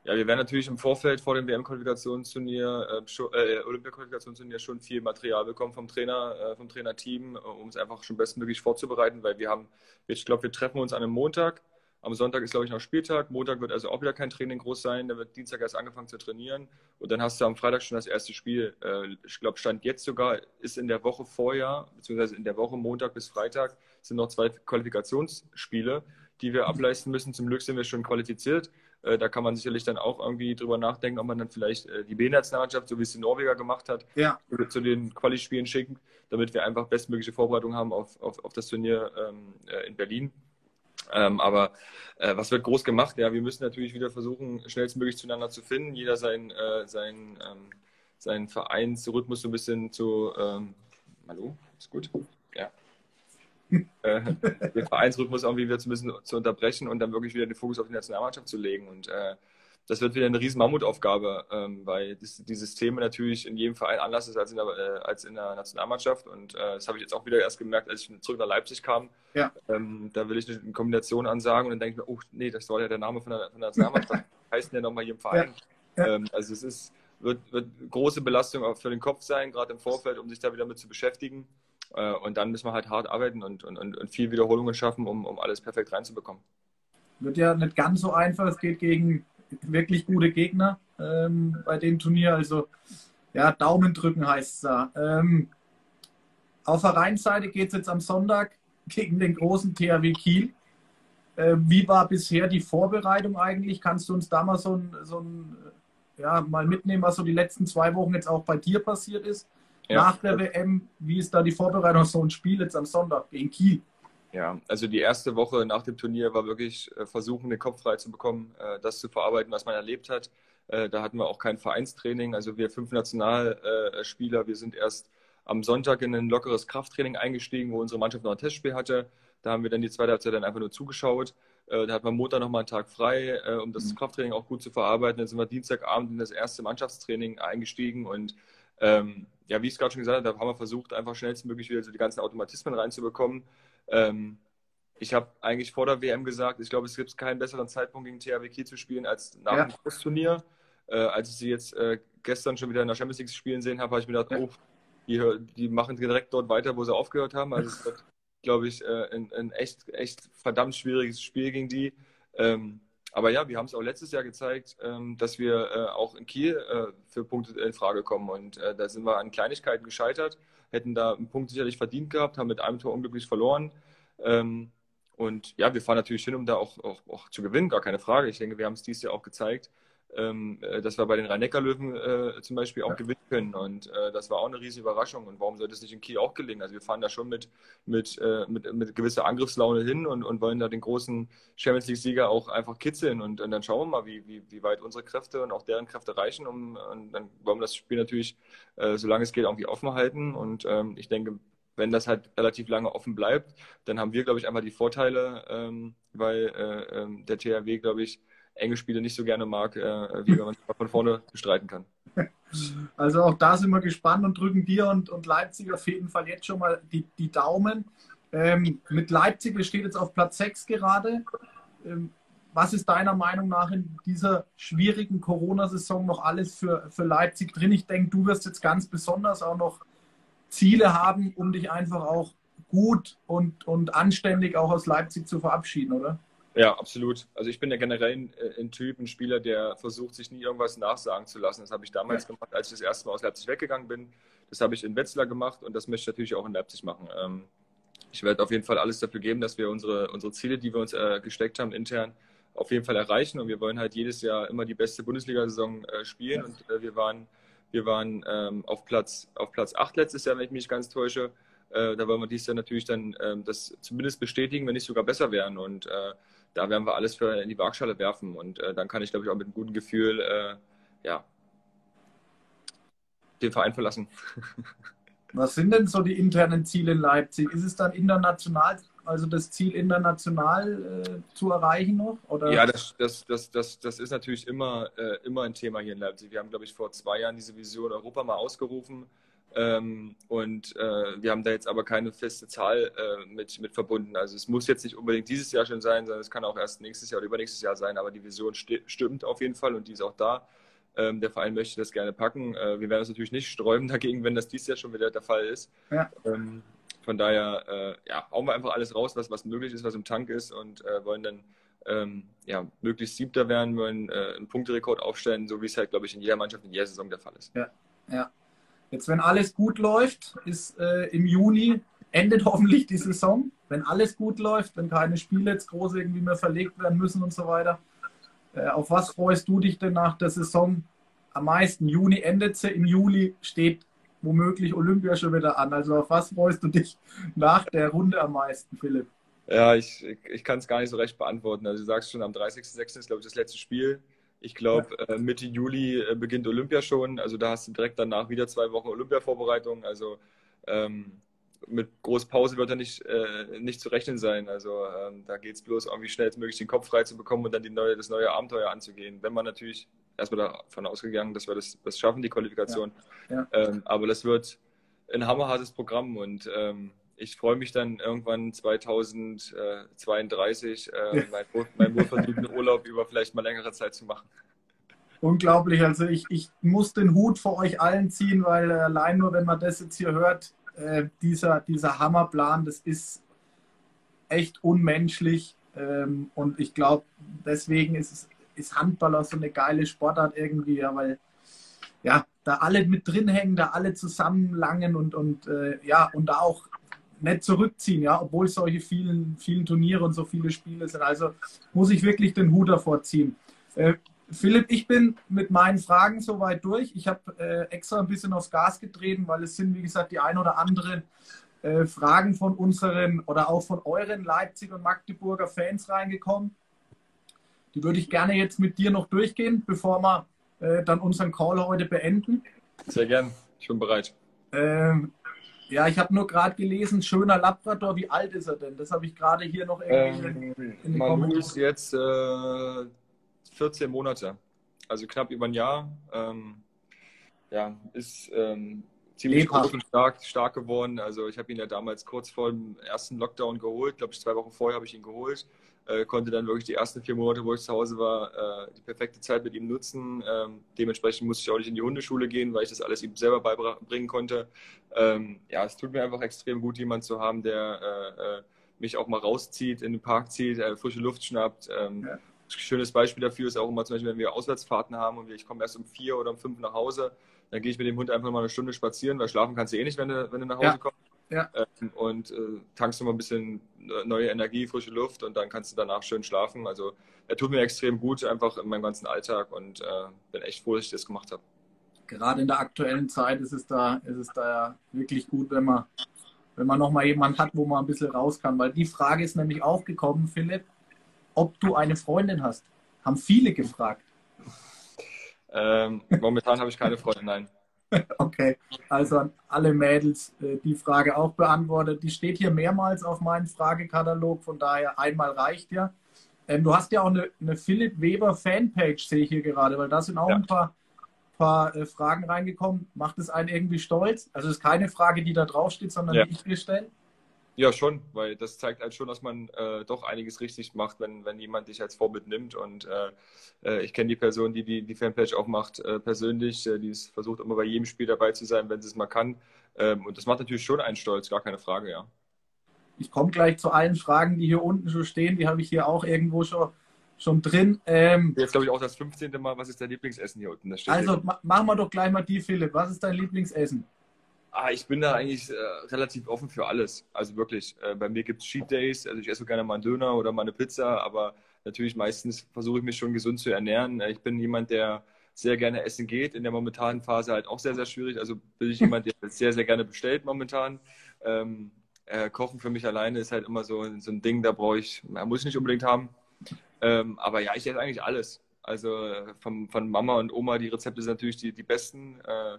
Ja, wir werden natürlich im Vorfeld vor dem WM-Qualifikationsturnier, äh, äh, Olympia-Qualifikationsturnier schon viel Material bekommen vom Trainer, äh, vom Trainerteam, äh, um es einfach schon bestmöglich vorzubereiten, weil wir haben, ich glaube, wir treffen uns an einem Montag. Am Sonntag ist, glaube ich, noch Spieltag. Montag wird also auch wieder kein Training groß sein. Da wird Dienstag erst angefangen zu trainieren. Und dann hast du am Freitag schon das erste Spiel. Äh, ich glaube, Stand jetzt sogar ist in der Woche vorher, beziehungsweise in der Woche Montag bis Freitag, sind noch zwei Qualifikationsspiele, die wir ableisten müssen. Zum Glück sind wir schon qualifiziert. Äh, da kann man sicherlich dann auch irgendwie drüber nachdenken, ob man dann vielleicht äh, die B-Nationalmannschaft, so wie es die Norweger gemacht hat, ja. zu den Quali-Spielen schicken, damit wir einfach bestmögliche Vorbereitung haben auf, auf, auf das Turnier ähm, äh, in Berlin. Ähm, aber äh, was wird groß gemacht? Ja, wir müssen natürlich wieder versuchen, schnellstmöglich zueinander zu finden. Jeder sein, äh, sein, ähm, seinen Vereinsrhythmus so ein bisschen zu. Ähm, hallo, ist gut? Ja. äh, den Vereinsrhythmus irgendwie wieder zu, bisschen zu unterbrechen und dann wirklich wieder den Fokus auf die Nationalmannschaft zu legen. Und äh, das wird wieder eine riesen Mammutaufgabe, ähm, weil das, die Systeme natürlich in jedem Verein anders ist als in der, äh, als in der Nationalmannschaft. Und äh, das habe ich jetzt auch wieder erst gemerkt, als ich zurück nach Leipzig kam. Ja. Ähm, da will ich eine Kombination ansagen und dann denke ich mir, oh nee, das soll ja der Name von der, von der Nationalmannschaft. heißt denn ja nochmal hier im Verein. Ja. Ja. Ähm, also es ist, wird, wird große Belastung auch für den Kopf sein, gerade im Vorfeld, um sich da wieder mit zu beschäftigen. Äh, und dann müssen wir halt hart arbeiten und, und, und viel Wiederholungen schaffen, um, um alles perfekt reinzubekommen. Wird ja nicht ganz so einfach. Es geht gegen wirklich gute Gegner ähm, bei dem Turnier. Also ja, Daumen drücken heißt es da. Ähm, auf Vereinsseite geht es jetzt am Sonntag gegen den großen THW Kiel. Äh, wie war bisher die Vorbereitung eigentlich? Kannst du uns da mal so ein, so ein ja, mal mitnehmen, was so die letzten zwei Wochen jetzt auch bei dir passiert ist? Ja. Nach der WM, wie ist da die Vorbereitung auf so ein Spiel jetzt am Sonntag gegen Kiel? Ja, also die erste Woche nach dem Turnier war wirklich äh, versuchen, den Kopf frei zu bekommen, äh, das zu verarbeiten, was man erlebt hat. Äh, da hatten wir auch kein Vereinstraining. Also wir fünf Nationalspieler, wir sind erst am Sonntag in ein lockeres Krafttraining eingestiegen, wo unsere Mannschaft noch ein Testspiel hatte. Da haben wir dann die zweite Halbzeit dann einfach nur zugeschaut. Da hat man Montag nochmal einen Tag frei, um das mhm. Krafttraining auch gut zu verarbeiten. Dann sind wir Dienstagabend in das erste Mannschaftstraining eingestiegen und ähm, ja, wie ich es gerade schon gesagt habe, haben wir versucht, einfach schnellstmöglich wieder so die ganzen Automatismen reinzubekommen. Ähm, ich habe eigentlich vor der WM gesagt, ich glaube, es gibt keinen besseren Zeitpunkt gegen THW Kiel zu spielen als nach ja. dem Großturnier. Äh, als ich sie jetzt äh, gestern schon wieder in der Champions League spielen sehen habe, habe ich mir gedacht, oh, die, die, machen direkt dort weiter, wo sie aufgehört haben. Also es wird, glaube ich, äh, ein, ein, echt, echt verdammt schwieriges Spiel gegen die. Ähm, aber ja, wir haben es auch letztes Jahr gezeigt, ähm, dass wir äh, auch in Kiel äh, für Punkte in Frage kommen. Und äh, da sind wir an Kleinigkeiten gescheitert, hätten da einen Punkt sicherlich verdient gehabt, haben mit einem Tor unglücklich verloren. Ähm, und ja, wir fahren natürlich hin, um da auch, auch, auch zu gewinnen, gar keine Frage. Ich denke, wir haben es dieses Jahr auch gezeigt, ähm, äh, dass wir bei den Rhein-Neckar-Löwen äh, zum Beispiel auch ja. gewinnen können. Und äh, das war auch eine riesige Überraschung. Und warum sollte es nicht in Kiel auch gelingen? Also wir fahren da schon mit, mit, äh, mit, mit gewisser Angriffslaune hin und, und wollen da den großen Champions League-Sieger auch einfach kitzeln. Und, und, dann schauen wir mal, wie, wie, wie weit unsere Kräfte und auch deren Kräfte reichen. Um, und dann wollen wir das Spiel natürlich, äh, solange es geht, irgendwie offen halten. Und ähm, ich denke, wenn das halt relativ lange offen bleibt, dann haben wir, glaube ich, einfach die Vorteile, ähm, weil äh, ähm, der THW, glaube ich, enge Spiele nicht so gerne mag, äh, wie wenn man von vorne bestreiten kann. Also auch da sind wir gespannt und drücken dir und, und Leipzig auf jeden Fall jetzt schon mal die, die Daumen. Ähm, mit Leipzig, steht jetzt auf Platz 6 gerade. Ähm, was ist deiner Meinung nach in dieser schwierigen Corona-Saison noch alles für, für Leipzig drin? Ich denke, du wirst jetzt ganz besonders auch noch Ziele haben, um dich einfach auch gut und, und anständig auch aus Leipzig zu verabschieden, oder? Ja, absolut. Also ich bin ja generell ein, äh, ein, Typ, ein Spieler, der versucht, sich nie irgendwas nachsagen zu lassen. Das habe ich damals ja. gemacht, als ich das erste Mal aus Leipzig weggegangen bin. Das habe ich in Wetzlar gemacht und das möchte ich natürlich auch in Leipzig machen. Ähm, ich werde auf jeden Fall alles dafür geben, dass wir unsere, unsere Ziele, die wir uns äh, gesteckt haben, intern auf jeden Fall erreichen. Und wir wollen halt jedes Jahr immer die beste Bundesliga-Saison äh, spielen. Und wir waren, wir waren ähm, auf, Platz, auf Platz 8 letztes Jahr, wenn ich mich ganz täusche. Da wollen wir dieses Jahr natürlich dann ähm, das zumindest bestätigen, wenn nicht sogar besser werden. Und da werden wir alles für in die Waagschale werfen. Und äh, dann kann ich, glaube ich, auch mit einem guten Gefühl äh, ja, den Verein verlassen. Was sind denn so die internen Ziele in Leipzig? Ist es dann international, also das Ziel international äh, zu erreichen noch? Oder? Ja, das, das, das, das, das ist natürlich immer, äh, immer ein Thema hier in Leipzig. Wir haben, glaube ich, vor zwei Jahren diese Vision Europa mal ausgerufen. Ähm, und äh, wir haben da jetzt aber keine feste Zahl äh, mit, mit verbunden. Also es muss jetzt nicht unbedingt dieses Jahr schon sein, sondern es kann auch erst nächstes Jahr oder übernächstes Jahr sein. Aber die Vision sti stimmt auf jeden Fall und die ist auch da. Ähm, der Verein möchte das gerne packen. Äh, wir werden uns natürlich nicht sträuben dagegen, wenn das dieses Jahr schon wieder der Fall ist. Ja. Ähm, von daher äh, ja, hauen wir einfach alles raus, was, was möglich ist, was im Tank ist und äh, wollen dann ähm, ja, möglichst Siebter werden, wollen äh, einen Punkterekord aufstellen, so wie es halt, glaube ich, in jeder Mannschaft in jeder Saison der Fall ist. Ja, ja. Jetzt, wenn alles gut läuft, ist äh, im Juni endet hoffentlich die Saison. Wenn alles gut läuft, wenn keine Spiele jetzt groß irgendwie mehr verlegt werden müssen und so weiter. Äh, auf was freust du dich denn nach der Saison am meisten? Juni endet sie, im Juli steht womöglich Olympia schon wieder an. Also auf was freust du dich nach der Runde am meisten, Philipp? Ja, ich, ich kann es gar nicht so recht beantworten. Also du sagst schon, am 30.06. ist, glaube ich, das letzte Spiel. Ich glaube, ja. äh, Mitte Juli äh, beginnt Olympia schon. Also da hast du direkt danach wieder zwei Wochen Olympia-Vorbereitung. Also ähm, mit Großpause wird da nicht, äh, nicht zu rechnen sein. Also ähm, da geht es bloß irgendwie schnellstmöglich den Kopf frei zu bekommen und dann die neue, das neue Abenteuer anzugehen. Wenn man natürlich erstmal davon ausgegangen, dass wir das, das schaffen, die Qualifikation. Ja. Ja. Ähm, aber das wird ein hammerhartes Programm und ähm, ich freue mich dann irgendwann 2032 äh, meinen mein wohlverdienten Urlaub über vielleicht mal längere Zeit zu machen. Unglaublich. Also ich, ich muss den Hut vor euch allen ziehen, weil allein nur, wenn man das jetzt hier hört, äh, dieser, dieser Hammerplan, das ist echt unmenschlich. Ähm, und ich glaube, deswegen ist, ist Handball auch so eine geile Sportart irgendwie, ja, weil ja, da alle mit drin hängen, da alle zusammen langen und, und äh, ja, und da auch nicht zurückziehen, ja, obwohl es solche vielen, vielen Turniere und so viele Spiele sind. Also muss ich wirklich den Hut davor ziehen. Äh, Philipp, ich bin mit meinen Fragen soweit durch. Ich habe äh, extra ein bisschen aufs Gas getreten, weil es sind, wie gesagt, die ein oder anderen äh, Fragen von unseren oder auch von euren Leipzig- und Magdeburger Fans reingekommen. Die würde ich gerne jetzt mit dir noch durchgehen, bevor wir äh, dann unseren Call heute beenden. Sehr gern, ich bin bereit. Ähm, ja, ich habe nur gerade gelesen, schöner Labrador, wie alt ist er denn? Das habe ich gerade hier noch irgendwie ähm, in, in den Manu ist jetzt äh, 14 Monate, also knapp über ein Jahr. Ähm, ja, ist ähm, ziemlich groß und stark, stark geworden. Also ich habe ihn ja damals kurz vor dem ersten Lockdown geholt. Glaube ich, zwei Wochen vorher habe ich ihn geholt. Äh, konnte dann wirklich die ersten vier Monate, wo ich zu Hause war, äh, die perfekte Zeit mit ihm nutzen. Ähm, dementsprechend musste ich auch nicht in die Hundeschule gehen, weil ich das alles ihm selber beibringen konnte. Ähm, ja, es tut mir einfach extrem gut, jemanden zu haben, der äh, äh mich auch mal rauszieht, in den Park zieht, äh, frische Luft schnappt. Ähm, ja. schönes Beispiel dafür ist auch immer zum Beispiel, wenn wir Auswärtsfahrten haben und ich komme erst um vier oder um fünf nach Hause, dann gehe ich mit dem Hund einfach mal eine Stunde spazieren, weil schlafen kannst du eh nicht, wenn du, wenn du nach Hause ja. kommst. Ja. Ähm, und äh, tankst du mal ein bisschen neue Energie, frische Luft und dann kannst du danach schön schlafen. Also er tut mir extrem gut, einfach in meinem ganzen Alltag und äh, bin echt froh, dass ich das gemacht habe. Gerade in der aktuellen Zeit ist es da, ist es da ja wirklich gut, wenn man, wenn man nochmal jemanden hat, wo man ein bisschen raus kann. Weil die Frage ist nämlich aufgekommen, Philipp, ob du eine Freundin hast. Haben viele gefragt. Ähm, momentan habe ich keine Freundin, nein. Okay, also an alle Mädels äh, die Frage auch beantwortet. Die steht hier mehrmals auf meinem Fragekatalog, von daher einmal reicht ja. Ähm, du hast ja auch eine, eine Philipp Weber Fanpage, sehe ich hier gerade, weil da sind auch ja. ein paar, paar äh, Fragen reingekommen. Macht es einen irgendwie stolz? Also es ist keine Frage, die da draufsteht, sondern ja. die ich dir stelle. Ja, schon, weil das zeigt halt schon, dass man äh, doch einiges richtig macht, wenn, wenn jemand dich als Vorbild nimmt. Und äh, äh ich kenne die Person, die die, die Fanpage auch macht, äh, persönlich. Äh, die ist, versucht immer bei jedem Spiel dabei zu sein, wenn sie es mal kann. Ähm, und das macht natürlich schon einen stolz, gar keine Frage, ja. Ich komme gleich zu allen Fragen, die hier unten schon stehen. Die habe ich hier auch irgendwo schon, schon drin. Ähm, Jetzt glaube ich auch das 15. Mal. Was ist dein Lieblingsessen hier unten? also ma machen wir doch gleich mal die, Philipp. Was ist dein Lieblingsessen? Ah, ich bin da eigentlich äh, relativ offen für alles. Also wirklich, äh, bei mir gibt es Cheat Days. Also ich esse gerne mal einen Döner oder mal eine Pizza, aber natürlich meistens versuche ich mich schon gesund zu ernähren. Äh, ich bin jemand, der sehr gerne essen geht. In der momentanen Phase halt auch sehr, sehr schwierig. Also bin ich jemand, der sehr, sehr gerne bestellt momentan. Ähm, äh, Kochen für mich alleine ist halt immer so, so ein Ding, da brauche ich, muss ich nicht unbedingt haben. Ähm, aber ja, ich esse eigentlich alles. Also äh, von, von Mama und Oma, die Rezepte sind natürlich die, die besten. Äh,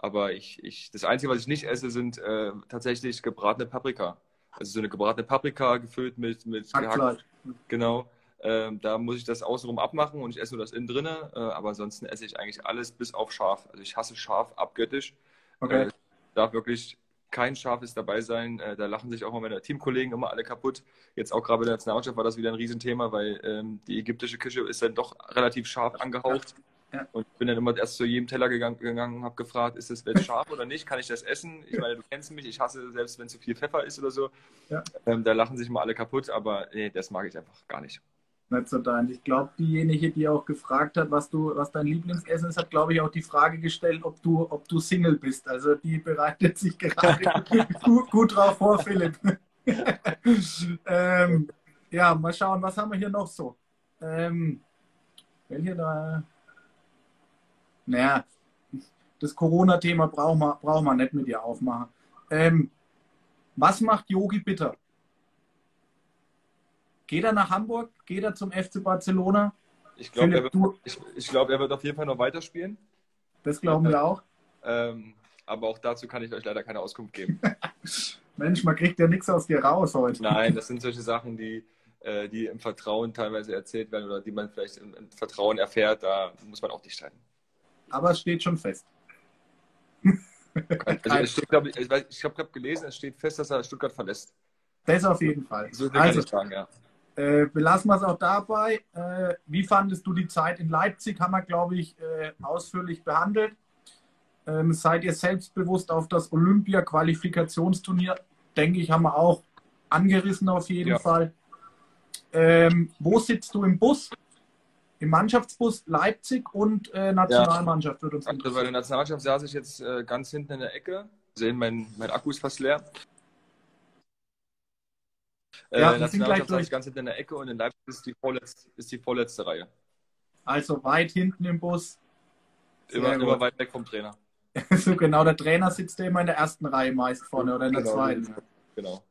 aber ich, ich, das Einzige, was ich nicht esse, sind äh, tatsächlich gebratene Paprika. Also so eine gebratene Paprika gefüllt mit, mit gehackt. Genau. Ähm, da muss ich das außenrum abmachen und ich esse nur das innen drinne. Äh, aber ansonsten esse ich eigentlich alles bis auf Schaf. Also ich hasse Schaf abgöttisch. Okay. Äh, darf wirklich kein Schafes dabei sein. Äh, da lachen sich auch meine Teamkollegen immer alle kaputt. Jetzt auch gerade bei der Nationalmannschaft war das wieder ein Riesenthema, weil ähm, die ägyptische Küche ist dann doch relativ scharf angehaucht. Ja. Und bin dann immer erst zu jedem Teller gegangen, gegangen habe gefragt, ist das jetzt scharf oder nicht? Kann ich das essen? Ich meine, du kennst mich, ich hasse selbst, wenn zu viel Pfeffer ist oder so. Ja. Ähm, da lachen sich mal alle kaputt, aber nee, das mag ich einfach gar nicht. Nicht so dein. Ich glaube, diejenige, die auch gefragt hat, was du, was dein Lieblingsessen ist, hat, glaube ich, auch die Frage gestellt, ob du, ob du Single bist. Also die bereitet sich gerade gut, gut drauf vor, Philipp. ähm, ja, mal schauen, was haben wir hier noch so? Ähm, welche da? Naja, das Corona-Thema brauchen wir, brauchen wir nicht mit dir aufmachen. Ähm, was macht Yogi bitter? Geht er nach Hamburg? Geht er zum FC Barcelona? Ich glaube, er, glaub, er, wird auf jeden Fall noch weiterspielen. Das glauben wir auch. Ähm, aber auch dazu kann ich euch leider keine Auskunft geben. Mensch, man kriegt ja nichts aus dir raus heute. Nein, das sind solche Sachen, die, äh, die im Vertrauen teilweise erzählt werden oder die man vielleicht im, im Vertrauen erfährt. Da muss man auch nicht streiten aber es steht schon fest. Also es steht, ich, ich, ich habe gerade gelesen, es steht fest, dass er Stuttgart verlässt. Das auf jeden Fall. So also, sagen, ja. Äh, belassen wir es auch dabei. Äh, wie fandest du die Zeit in Leipzig? Haben wir, glaube ich, äh, ausführlich behandelt. Ähm, seid ihr selbstbewusst auf das Olympia-Qualifikationsturnier? Denke ich, haben wir auch angerissen auf jeden ja. Fall. Ähm, wo sitzt du im Bus? Im Mannschaftsbus Leipzig und äh, Nationalmannschaft ja. wird uns Also bei der Nationalmannschaft saß ich jetzt äh, ganz hinten in der Ecke. Sie sehen, mein, mein Akku ist fast leer. Äh, ja, Nationalmannschaft saß ich ganz hinten in der Ecke und in Leipzig ist die vorletzte, ist die vorletzte Reihe. Also weit hinten im Bus. Immer, immer weit weg vom Trainer. so genau, der Trainer sitzt ja immer in der ersten Reihe meist vorne oder in der genau, zweiten. Genau.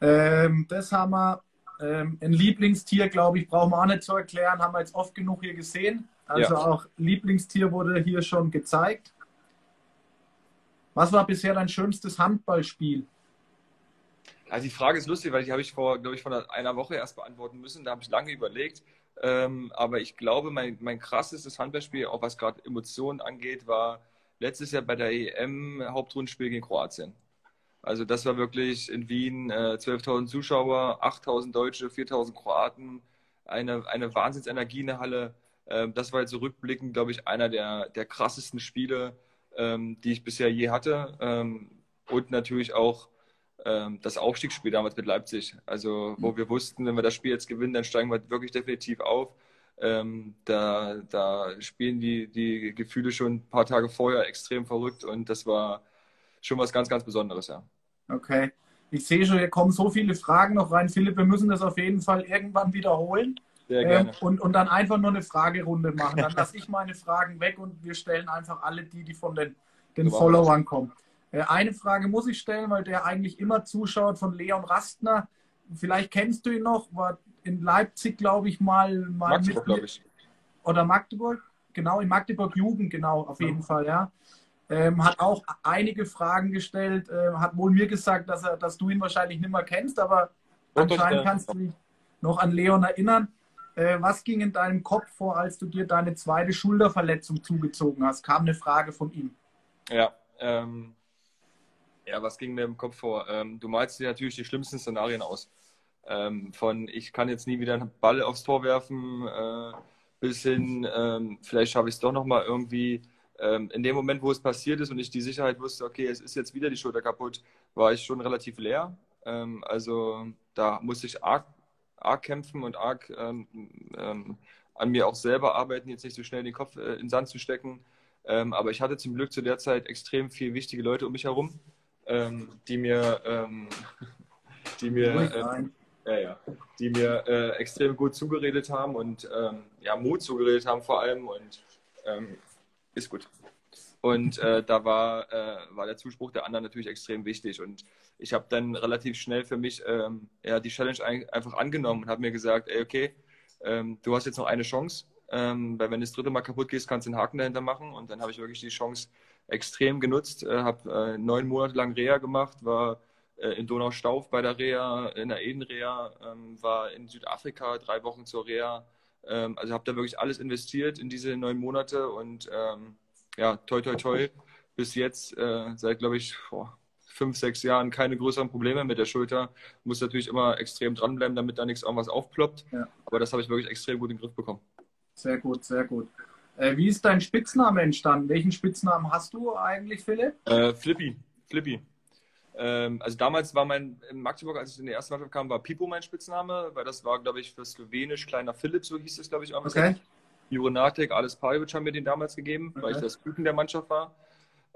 Ähm, das haben wir ähm, ein Lieblingstier, glaube ich, brauchen wir auch nicht zu erklären, haben wir jetzt oft genug hier gesehen. Also ja. auch Lieblingstier wurde hier schon gezeigt. Was war bisher dein schönstes Handballspiel? Also die Frage ist lustig, weil die habe ich vor, glaube ich, vor einer Woche erst beantworten müssen. Da habe ich lange überlegt. Ähm, aber ich glaube, mein, mein krassestes Handballspiel, auch was gerade Emotionen angeht, war letztes Jahr bei der EM Hauptrundenspiel gegen Kroatien. Also das war wirklich in Wien äh, 12.000 Zuschauer, 8.000 Deutsche, 4.000 Kroaten, eine, eine Wahnsinnsenergie in der Halle. Ähm, das war jetzt so rückblickend, glaube ich, einer der, der krassesten Spiele, ähm, die ich bisher je hatte. Ähm, und natürlich auch ähm, das Aufstiegsspiel damals mit Leipzig. Also, wo mhm. wir wussten, wenn wir das Spiel jetzt gewinnen, dann steigen wir wirklich definitiv auf. Ähm, da, da spielen die, die Gefühle schon ein paar Tage vorher extrem verrückt und das war schon was ganz, ganz Besonderes, ja. Okay. Ich sehe schon, hier kommen so viele Fragen noch rein. Philipp, wir müssen das auf jeden Fall irgendwann wiederholen. Sehr gerne. Ähm, und, und dann einfach nur eine Fragerunde machen. Dann lasse ich meine Fragen weg und wir stellen einfach alle die, die von den, den so Followern kommen. Äh, eine Frage muss ich stellen, weil der eigentlich immer zuschaut von Leon Rastner. Vielleicht kennst du ihn noch, war in Leipzig, glaube ich, mal, mal Magdeburg, glaube ich. Oder Magdeburg? Genau, in Magdeburg Jugend, genau, auf jeden ja. Fall, ja. Ähm, hat auch einige Fragen gestellt, äh, hat wohl mir gesagt, dass, er, dass du ihn wahrscheinlich nicht mehr kennst, aber Und anscheinend kannst du dich noch an Leon erinnern. Äh, was ging in deinem Kopf vor, als du dir deine zweite Schulterverletzung zugezogen hast? Kam eine Frage von ihm. Ja, ähm, ja, was ging mir im Kopf vor? Ähm, du malst dir natürlich die schlimmsten Szenarien aus. Ähm, von ich kann jetzt nie wieder einen Ball aufs Tor werfen, äh, bis hin, ähm, vielleicht schaffe ich es doch nochmal irgendwie. Ähm, in dem Moment, wo es passiert ist und ich die Sicherheit wusste, okay, es ist jetzt wieder die Schulter kaputt, war ich schon relativ leer. Ähm, also da musste ich arg, arg kämpfen und arg ähm, ähm, an mir auch selber arbeiten, jetzt nicht so schnell den Kopf äh, in den Sand zu stecken. aber ich hatte zum Glück zu der Zeit extrem viele wichtige Leute um mich herum, die mir, die mir ja, ja. Die mir äh, extrem gut zugeredet haben und ähm, ja, Mut zugeredet haben vor allem und ähm, ist gut. Und äh, da war, äh, war der Zuspruch der anderen natürlich extrem wichtig. Und ich habe dann relativ schnell für mich ähm, ja, die Challenge ein, einfach angenommen und habe mir gesagt, ey, okay, ähm, du hast jetzt noch eine Chance, ähm, weil wenn das dritte Mal kaputt gehst, kannst du einen Haken dahinter machen. Und dann habe ich wirklich die Chance extrem genutzt, äh, habe äh, neun Monate lang Reha gemacht, war äh, in Donaustauf bei der Reha, in der Eden-Reha, ähm, war in Südafrika drei Wochen zur Reha. Ähm, also habe da wirklich alles investiert in diese neun Monate und ähm, ja, toi, toi, toi, bis jetzt, äh, seit glaube ich vor fünf, sechs Jahren keine größeren Probleme mit der Schulter. Muss natürlich immer extrem dranbleiben, damit da nichts irgendwas aufploppt. Ja. Aber das habe ich wirklich extrem gut in den Griff bekommen. Sehr gut, sehr gut. Äh, wie ist dein Spitzname entstanden? Welchen Spitznamen hast du eigentlich, Philipp? Äh, Flippy. Flippy. Ähm, also damals war mein, in Magdeburg, als ich in die erste Mannschaft kam, war Pipo mein Spitzname, weil das war, glaube ich, für Slowenisch kleiner Philipp, so hieß es, glaube ich, auch. Okay. Jurenatek, Ales Pajovic haben mir den damals gegeben, okay. weil ich das Küken der Mannschaft war.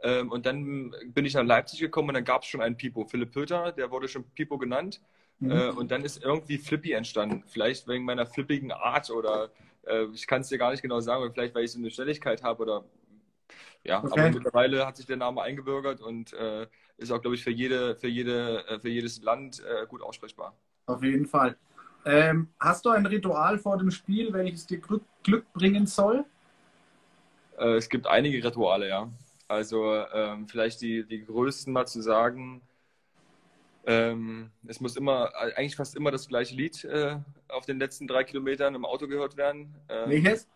Ähm, und dann bin ich nach Leipzig gekommen und dann gab es schon einen Pipo, Philipp Pöter, der wurde schon Pipo genannt. Mhm. Äh, und dann ist irgendwie Flippy entstanden. Vielleicht wegen meiner flippigen Art oder äh, ich kann es dir gar nicht genau sagen, vielleicht weil ich so eine Schnelligkeit habe oder ja, okay. aber mittlerweile hat sich der Name eingebürgert und äh, ist auch, glaube ich, für, jede, für, jede, äh, für jedes Land äh, gut aussprechbar. Auf jeden Fall. Ähm, hast du ein Ritual vor dem Spiel, welches dir Glück, Glück bringen soll? Äh, es gibt einige Rituale, ja. Also ähm, vielleicht die, die größten mal zu sagen. Ähm, es muss immer, eigentlich fast immer das gleiche Lied äh, auf den letzten drei Kilometern im Auto gehört werden. Ähm, Welches?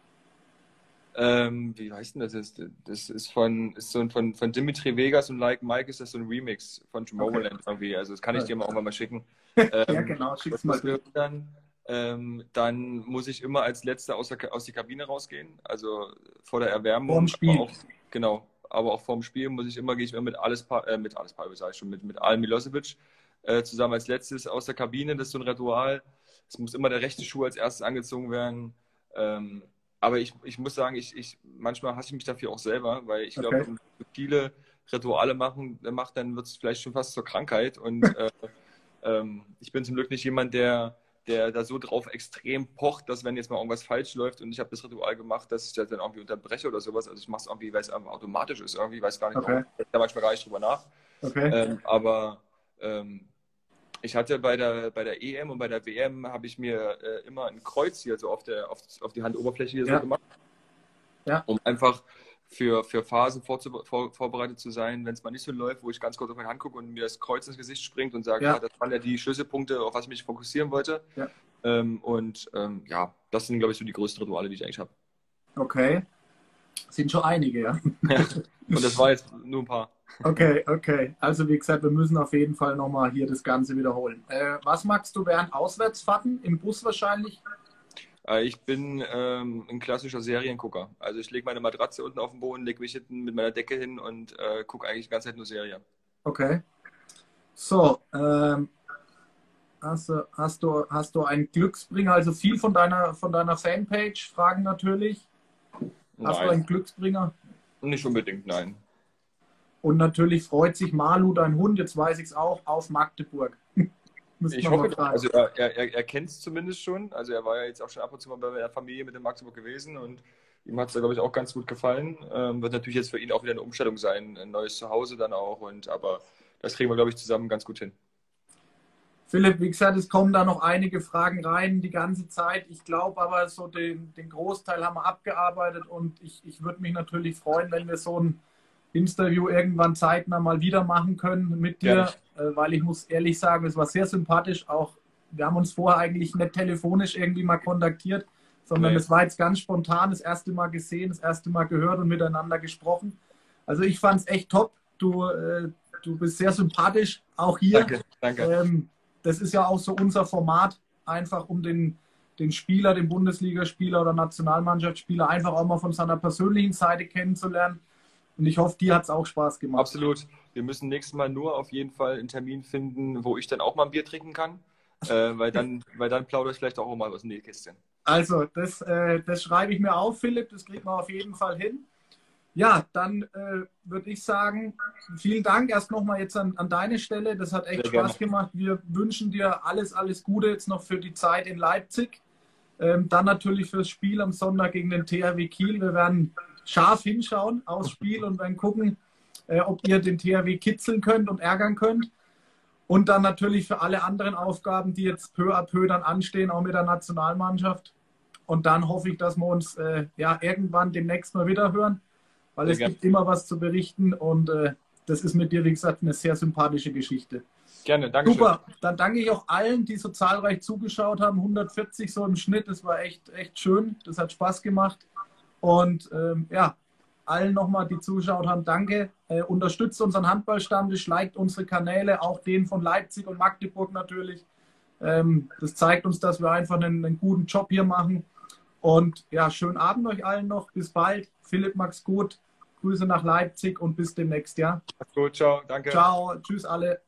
Ähm, wie heißt denn das? Das ist von, ist so von, von Dimitri Vegas und Like Mike ist das so ein Remix von Tomorrowland okay. irgendwie. Also das kann ich dir mal irgendwann mal schicken. Ähm, ja, genau, schick's mal. Dann, ähm, dann muss ich immer als Letzter aus der, aus der Kabine rausgehen. Also vor der Erwärmung. Vorm Spiel. Auch, genau. Aber auch vorm Spiel muss ich immer, gehe ich immer mit alles, äh, mit alles sage ich schon, mit, mit Al Milosevic äh, zusammen als letztes aus der Kabine. Das ist so ein Ritual. Es muss immer der rechte Schuh als erstes angezogen werden. Ähm, aber ich, ich muss sagen, ich, ich, manchmal hasse ich mich dafür auch selber, weil ich okay. glaube, wenn man viele Rituale machen, macht, dann wird es vielleicht schon fast zur Krankheit. Und äh, ähm, ich bin zum Glück nicht jemand, der, der da so drauf extrem pocht, dass wenn jetzt mal irgendwas falsch läuft und ich habe das Ritual gemacht, dass ich das dann irgendwie unterbreche oder sowas. Also ich mache es irgendwie, weil es automatisch ist. Irgendwie weiß gar nicht, okay. warum. Ich da manchmal gar nicht drüber nach. Okay. Ähm, aber ähm, ich hatte bei der, bei der EM und bei der WM habe ich mir äh, immer ein Kreuz hier so auf, der, auf, auf die Handoberfläche hier ja. so gemacht. Ja. Um einfach für, für Phasen vor, vorbereitet zu sein, wenn es mal nicht so läuft, wo ich ganz kurz auf meine Hand gucke und mir das Kreuz ins Gesicht springt und sage, ja. ja das waren ja die Schlüsselpunkte, auf was ich mich fokussieren wollte. Ja. Ähm, und ähm, ja, das sind, glaube ich, so die größten Rituale, die ich eigentlich habe. Okay. Sind schon einige, ja. und das war jetzt nur ein paar. Okay, okay. Also wie gesagt, wir müssen auf jeden Fall nochmal hier das Ganze wiederholen. Äh, was magst du während Auswärtsfahrten? Im Bus wahrscheinlich? Äh, ich bin ähm, ein klassischer Seriengucker. Also ich lege meine Matratze unten auf den Boden, lege mich hinten mit meiner Decke hin und äh, gucke eigentlich die ganze Zeit nur Serie. Okay. So, ähm, hast, du, hast, du, hast du einen Glücksbringer? Also viel von deiner, von deiner Fanpage fragen natürlich. Hast nein. du einen Glücksbringer? Nicht unbedingt, nein. Und natürlich freut sich Malu, dein Hund, jetzt weiß ich es auch, auf Magdeburg. ich hoffe, also er, er, er kennt es zumindest schon. Also er war ja jetzt auch schon ab und zu mal bei der Familie mit in Magdeburg gewesen und ihm hat es da, glaube ich, auch ganz gut gefallen. Ähm, wird natürlich jetzt für ihn auch wieder eine Umstellung sein, ein neues Zuhause dann auch. Und aber das kriegen wir, glaube ich, zusammen ganz gut hin. Philipp, wie gesagt, es kommen da noch einige Fragen rein die ganze Zeit. Ich glaube aber, so den, den, Großteil haben wir abgearbeitet und ich, ich würde mich natürlich freuen, wenn wir so ein Interview irgendwann zeitnah mal wieder machen können mit dir, ja. äh, weil ich muss ehrlich sagen, es war sehr sympathisch. Auch wir haben uns vorher eigentlich nicht telefonisch irgendwie mal kontaktiert, sondern es nee. war jetzt ganz spontan das erste Mal gesehen, das erste Mal gehört und miteinander gesprochen. Also ich fand es echt top. Du, äh, du bist sehr sympathisch, auch hier. Danke, danke. Ähm, das ist ja auch so unser Format, einfach um den, den Spieler, den Bundesligaspieler oder Nationalmannschaftsspieler einfach auch mal von seiner persönlichen Seite kennenzulernen. Und ich hoffe, dir hat es auch Spaß gemacht. Absolut. Wir müssen nächstes Mal nur auf jeden Fall einen Termin finden, wo ich dann auch mal ein Bier trinken kann. Äh, weil, dann, weil dann plaudere ich vielleicht auch mal aus dem Nähkästchen. Also, das, äh, das schreibe ich mir auf, Philipp. Das kriegt man auf jeden Fall hin. Ja, dann äh, würde ich sagen, vielen Dank erst nochmal jetzt an, an deine Stelle. Das hat echt Sehr Spaß gerne. gemacht. Wir wünschen dir alles, alles Gute jetzt noch für die Zeit in Leipzig. Ähm, dann natürlich fürs Spiel am Sonntag gegen den THW Kiel. Wir werden scharf hinschauen aufs Spiel und werden gucken, äh, ob ihr den THW kitzeln könnt und ärgern könnt. Und dann natürlich für alle anderen Aufgaben, die jetzt peu à peu dann anstehen, auch mit der Nationalmannschaft. Und dann hoffe ich, dass wir uns äh, ja irgendwann demnächst mal wieder hören weil es gibt immer was zu berichten und äh, das ist mit dir, wie gesagt, eine sehr sympathische Geschichte. Gerne, danke. Super, dann danke ich auch allen, die so zahlreich zugeschaut haben. 140 so im Schnitt, das war echt, echt schön. Das hat Spaß gemacht. Und ähm, ja, allen nochmal, die zugeschaut haben, danke. Äh, unterstützt unseren Handballstammtisch, liked unsere Kanäle, auch den von Leipzig und Magdeburg natürlich. Ähm, das zeigt uns, dass wir einfach einen, einen guten Job hier machen. Und ja, schönen Abend euch allen noch. Bis bald. Philipp, Max gut. Grüße nach Leipzig und bis demnächst, ja? Gut, ciao, danke. Ciao, tschüss alle.